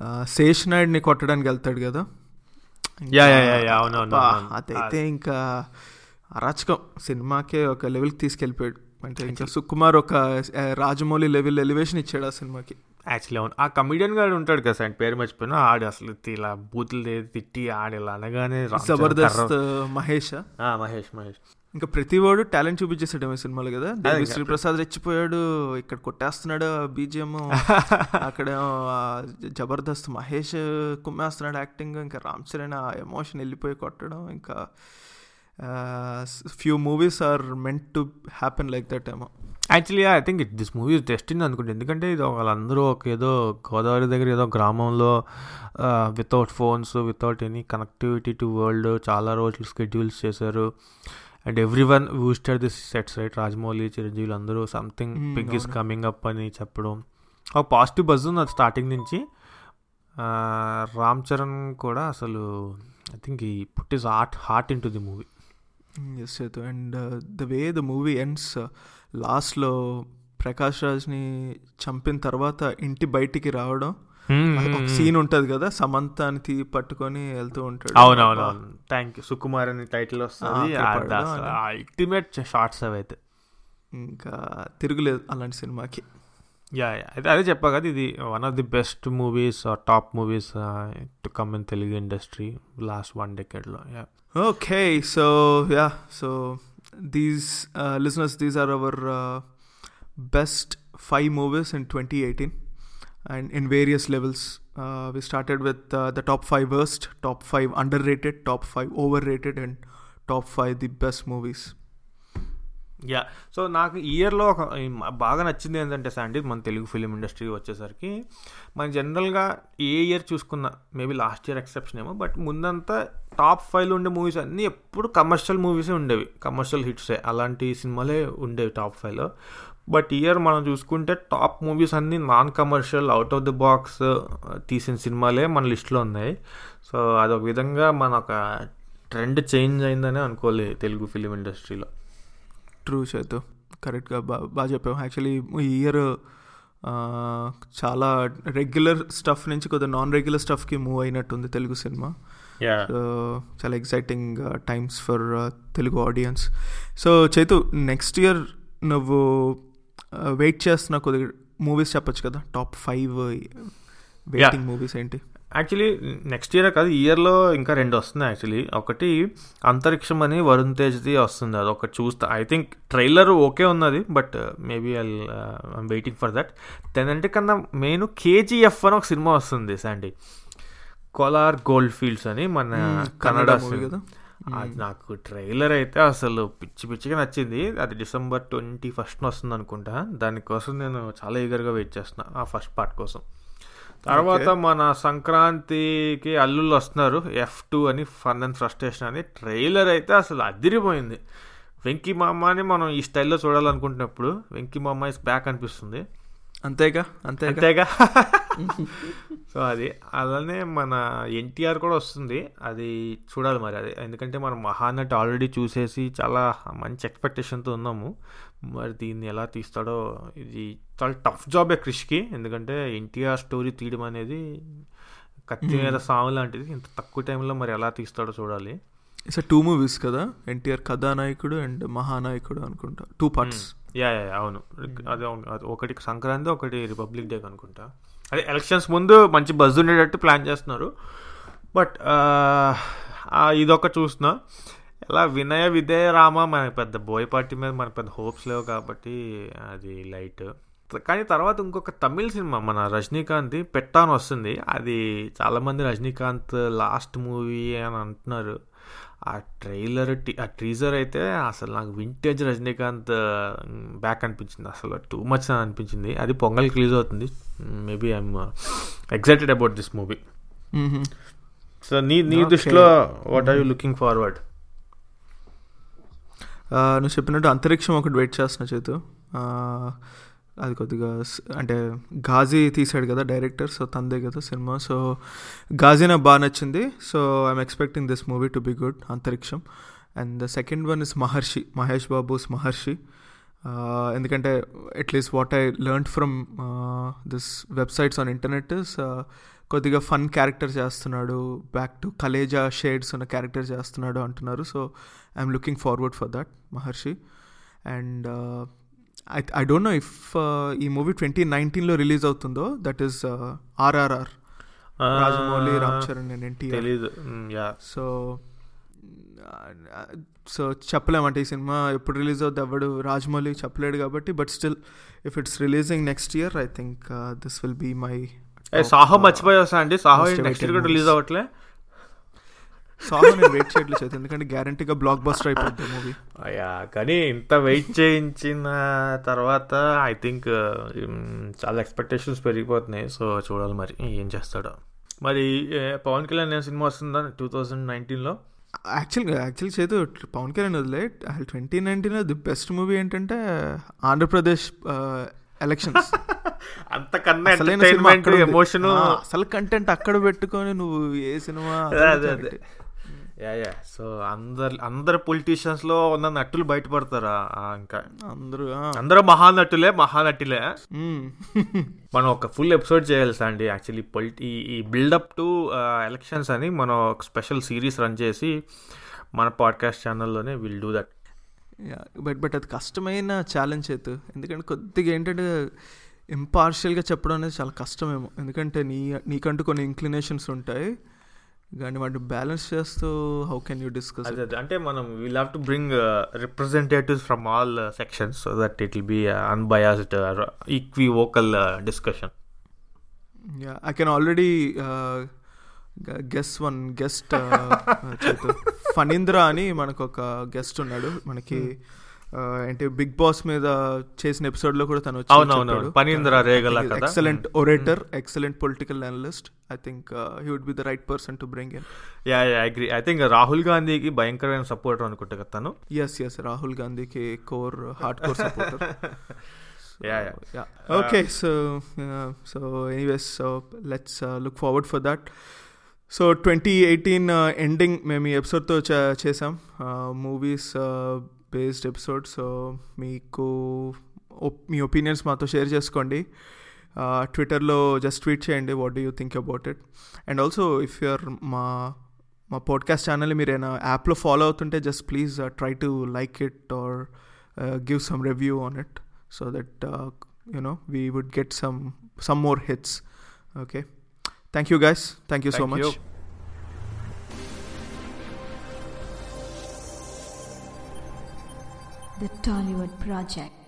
ఆ, శేష్ నాయుడిని కొట్టడానికి వెళ్తాడు కదా. అదైతే ఇంకా అరాచకం సినిమాకే ఒక లెవెల్కి తీసుకెళ్ళిపోయాడు. అంటే ఇంకా సుకుమార్ ఒక రాజమౌళి లెవెల్ ఎలివేషన్ ఇచ్చాడు ఆ సినిమాకి. యాక్చువల్లీ అవును. ఆ కమిడియన్ గారు ఉంటాడు కదా సార్ పేరు మర్చిపోయినా. ఆడు అసలు ఇలా బూతులు తిట్టి ఆడు ఇలా అనగానే జబర్దస్త్ మహేష్. ఆ, మహేష్ మహేష్. ఇంకా ప్రతి వాడు టాలెంట్ చూపించేసాడు ఈ సినిమాలో కదా. శ్రీప్రసాద్ రెచ్చిపోయాడు ఇక్కడ కొట్టేస్తున్నాడు బీజిఎం. *laughs* అక్కడ జబర్దస్త్ మహేష్ కుమ్మేస్తున్నాడు యాక్టింగ్. ఇంకా రామ్ చరణ్ ఆ ఎమోషన్ వెళ్ళిపోయి కొట్టడం. ఇంకా few movies are meant to happen like that ఏమో. Actually I think it this movie destined అనుకుంటే. ఎందుకంటే ఇది వాళ్ళందరూ ఒక ఏదో గోదావరి దగ్గర ఏదో గ్రామంలో without phones without any connectivity to world చాలా రోజులు స్కెడ్యూల్స్ చేశారు. And every one used to this sets right Rajamouli చిరంజీవులు అందరూ సంథింగ్ బిగ్ ఇస్ అవును. కమింగ్ అప్ అని చెప్పడం. ఒక పాజిటివ్ బజ్ ఉంది అది స్టార్టింగ్ నుంచి. ఆ, రామ్ చరణ్ కూడా అసలు I think he put his heart heart in to the movie yes Chaitu and the way the movie ends లాస్ట్లో ప్రకాష్ రాజ్ని చంపిన తర్వాత ఇంటి బయటికి రావడం. ఒక సీన్ ఉంటది కదా సమంతాని తీ పట్టుకొని వెళ్తూ ఉంటాడు. అవునవునవును థ్యాంక్ యూ సుకుమార్ అని టైటిల్ వస్తుంది. అని. అల్టిమేట్ షార్ట్స్ అవి అయితే ఇంకా తిరుగులేదు అలాంటి సినిమాకి. యా యా అయితే అదే చెప్పా కదా ఇది one of the best movies top movies to come in Telugu industry last one డెకెడ్లో yeah okay so yeah so these listeners these are our best five movies in twenty eighteen and in various levels we started with the top five worst top five underrated top five overrated and top five the best movies yeah. So నాకు ఇయర్లో ఒక బాగా నచ్చింది ఏంటంటే Sandy మన Telugu film industry వచ్చేసరికి మన జనరల్గా ఏ ఇయర్ చూసుకున్నా మేబీ లాస్ట్ ఇయర్ ఎక్సెప్షన్ ఏమో బట్ ముందంతా టాప్ ఫైవ్లో ఉండే మూవీస్ అన్నీ ఎప్పుడు కమర్షియల్ మూవీసే ఉండేవి. కమర్షియల్ హిట్సే. అలాంటి సినిమాలే ఉండేవి టాప్ ఫైవ్లో. బట్ ఇయర్ మనం చూసుకుంటే టాప్ మూవీస్ అన్నీ non commercial out of the box తీసిన సినిమాలే మన లిస్ట్లో ఉన్నాయి. సో అదొక విధంగా మన ఒక ట్రెండ్ చేంజ్ అయిందనే అనుకోలేదు తెలుగు ఫిలిం ఇండస్ట్రీలో. ట్రూ చేతు కరెక్ట్గా బా బాగా చెప్పావు. యాక్చువల్లీ ఈ ఇయర్ చాలా రెగ్యులర్ స్టఫ్ నుంచి కొద్దిగా నాన్ రెగ్యులర్ స్టఫ్కి మూవ్ అయినట్టుంది తెలుగు సినిమా. చాలా exciting times for Telugu audience so Chaitu next year నువ్వు వెయిట్ చేస్తున్న కొద్దిగా మూవీస్ చెప్పొచ్చు కదా? టాప్ ఫైవ్ వెయిటింగ్ మూవీస్ ఏంటి? యాక్చువల్లీ నెక్స్ట్ ఇయర్ కాదు ఇయర్లో ఇంకా రెండు వస్తున్నాయి యాక్చువల్లీ ఒకటి అంతరిక్షం అని వరుణ్ తేజ్ది వస్తుంది అది ఒకటి చూస్తా. ఐ థింక్ ట్రైలర్ ఓకే ఉన్నది but maybe I I'm waiting for that దాని కన్నా మెయిన్ కేజీఎఫ్ అని ఒక సినిమా వస్తుంది శాండీ కోలార్ గోల్డ్ ఫీల్డ్స్ అని మన Hmm, కన్నడ. కదా? అది నాకు ట్రైలర్ అయితే అసలు పిచ్చి పిచ్చిగా నచ్చింది. అది డిసెంబర్ ట్వంటీ ఫస్ట్ వస్తుంది అనుకుంటా. దానికోసం నేను చాలా ఈగర్గా వెయిట్ చేస్తున్నా ఆ ఫస్ట్ పార్ట్ కోసం. తర్వాత మన సంక్రాంతికి అల్లుళ్ళు వస్తున్నారు. ఎఫ్ టూ అని ఫన్ అండ్ ఫ్రస్ట్రేషన్ అని. ట్రైలర్ అయితే అసలు అదిరిపోయింది. వెంకీ మామ అని మనం ఈ స్టైల్లో చూడాలనుకుంటున్నప్పుడు వెంకీ మామ ఇస్ బ్యాక్ అనిపిస్తుంది. అంతేగా? అంతేగా? అంతేగా? *laughs* సో అది. అలానే మన ఎన్టీఆర్ కూడా వస్తుంది. అది చూడాలి మరి. అది. ఎందుకంటే మనం మహానటి ఆల్రెడీ చూసేసి చాలా మంచి ఎక్స్పెక్టేషన్తో ఉన్నాము. మరి దీన్ని ఎలా తీస్తాడో ఇది చాలా టఫ్ జాబే క్రిష్కి. ఎందుకంటే ఎన్టీఆర్ స్టోరీ తీయడం అనేది కత్తి మీద సాము లాంటిది. ఇంత తక్కువ టైంలో మరి ఎలా తీస్తాడో చూడాలి. ఇట్స్ టూ మూవీస్ కదా. ఎన్టీఆర్ కథానాయకుడు అండ్ మహానాయకుడు అనుకుంటా. టూ పార్ట్స్ యా యా అవును. అదే అవును. అది ఒకటి సంక్రాంతి ఒకటి రిపబ్లిక్ డే అనుకుంటా. అదే ఎలక్షన్స్ ముందు మంచి బజ్ ఉండేటట్టు ప్లాన్ చేస్తున్నారు. బట్ ఇదొక చూస్తున్నా. ఎలా వినయ విధేయ రామ మనకి పెద్ద బోయ్ పార్టీ మీద మనకు పెద్ద హోప్స్ లేవు కాబట్టి అది లైట్ కానీ తర్వాత ఇంకొక తమిళ్ సినిమా మన రజనీకాంత్ పెట్టాను వస్తుంది. అది చాలామంది రజనీకాంత్ లాస్ట్ మూవీ అని అంటున్నారు. ఆ ట్రైలర్ ఆ టీజర్ అయితే అసలు నాకు వింటేజ్ రజనీకాంత్ బ్యాక్ అనిపించింది. అసలు టూ మచ్ అనిపించింది. అది పొంగల్కి రిలీజ్ అవుతుంది. Maybe I'm excited about this movie so నీ నీ. దృష్టిలో what are you looking forward నువ్వు చెప్పినట్టు అంతరిక్షం ఒకటి వెయిట్ చేస్తున్నా చేతు. అది కొద్దిగా అంటే ఘాజీ తీసాడు కదా డైరెక్టర్ సో తందే కదా సినిమా. సో ఘాజీ నాకు బాగా నచ్చింది. So I'm expecting this movie to be good Antariksham. And the second one is Maharshi Mahesh Babu's Maharshi ఎందుకంటే at least what I learn from this websites on internet is కొద్దిగా fun character చేస్తున్నాడు. Back to Khaleja shades ఉన్న character చేస్తున్నాడు అంటున్నారు. So I'm looking forward for that Maharshi and I I don't know if ఈ movie twenty నైన్టీన్లో release అవుతుందో. That is RRR Rajamouli Ram Charan and NTR. So so చెప్పలేమంటే ఈ cinema ఎప్పుడు release అవుతుంది ఎవడు రాజమౌళి చెప్పలేడు కాబట్టి but still if it's releasing next year I think this will be my Saaho మర్చిపోయా అండి? సాహో నెక్స్ట్ ఇయర్ కూడా రిలీజ్. అవ్వట్లే? సాహో నేను వెయిట్ చేయట్లేదు చేతి ఎందుకంటే గ్యారంటీగా బ్లాక్ బస్టర్ అయిపోద్ది మూవీ అయ్యా కానీ ఇంత వెయిట్ చేయించిన తర్వాత ఐ థింక్ చాలా ఎక్స్పెక్టేషన్స్ పెరిగిపోతున్నాయి. సో చూడాలి మరి ఏం చేస్తాడో. మరి పవన్ కళ్యాణ్ ఏ సినిమా వస్తుందా టూ థౌజండ్ నైన్టీన్లో యాక్చువల్గా యాక్చువల్ చేతు పవన్ కళ్యాణ్ వదిలే. ట్వంటీ నైన్టీన్లో ది బెస్ట్ మూవీ ఏంటంటే ఆంధ్రప్రదేశ్ ఎలక్షన్స్ *laughs* అంతకన్నా ఎంటర్టైన్మెంట్. ఎమోషన్ అసలు కంటెంట్ అక్కడ పెట్టుకొని నువ్వు ఏ సినిమా యా యా సో అందరు అందరు పొలిటీషియన్స్లో ఉన్న నటులు బయటపడతారా? ఇంకా. అందరూ అందరూ మహానటులే మహానటిలే. *laughs* మనం ఒక ఫుల్ ఎపిసోడ్ చేయాలి అండి? యాక్చువల్లీ పొలిటి ఈ బిల్డప్ టు ఎలక్షన్స్ అని మనం ఒక స్పెషల్ సిరీస్ రన్ చేసి మన podcast ఛానల్లోనే will do that but but అది కష్టమైన ఛాలెంజ్ చేతు ఎందుకంటే కొద్దిగా ఏంటంటే ఇంపార్షియల్గా చెప్పడం అనేది చాలా కష్టమేమో. ఎందుకంటే నీ నీకంటూ కొన్ని ఇంక్లినేషన్స్ ఉంటాయి. కానీ వాటిని బ్యాలెన్స్ చేస్తూ హౌ కెన్ యూ డిస్కస్ అంటే మనం will have to bring representatives from all sections so that it will be unbiased equivocal discussion yeah I can already guess one guest Phanindra అని మనకు ఒక గెస్ట్ ఉన్నాడు. మనకి uh, ఏంటి big boss మీద చేసిన ఎపిసోడ్లో కూడా తను. Excellent orator excellent political analyst I think he would be the right person to bring in yeah yeah agree I think Rahul గాంధీకి భయంకరమైన సపోర్టర్ అనుకుంటా కదా తను. ఎస్ ఎస్ రాహుల్ గాంధీకి core hardcore supporter yeah yeah yeah. Okay so uh, so anyways so let's so twenty eighteen ending మేము ఈ ఎపిసోడ్తో చేసాం movies based episode so మీకు మీ ఒపీనియన్స్ మాతో షేర్ చేసుకోండి. ట్విట్టర్లో జస్ట్ ట్వీట్ చేయండి what do you think about it and also if you're మా మా పాడ్కాస్ట్ ఛానల్ మీరు ఏమైనా యాప్లో ఫాలో అవుతుంటే just please try to like it or give some review on it so that you know we would get some some more hits okay Thank you, guys. Thank you Thank so much. You. The Tollywood Project.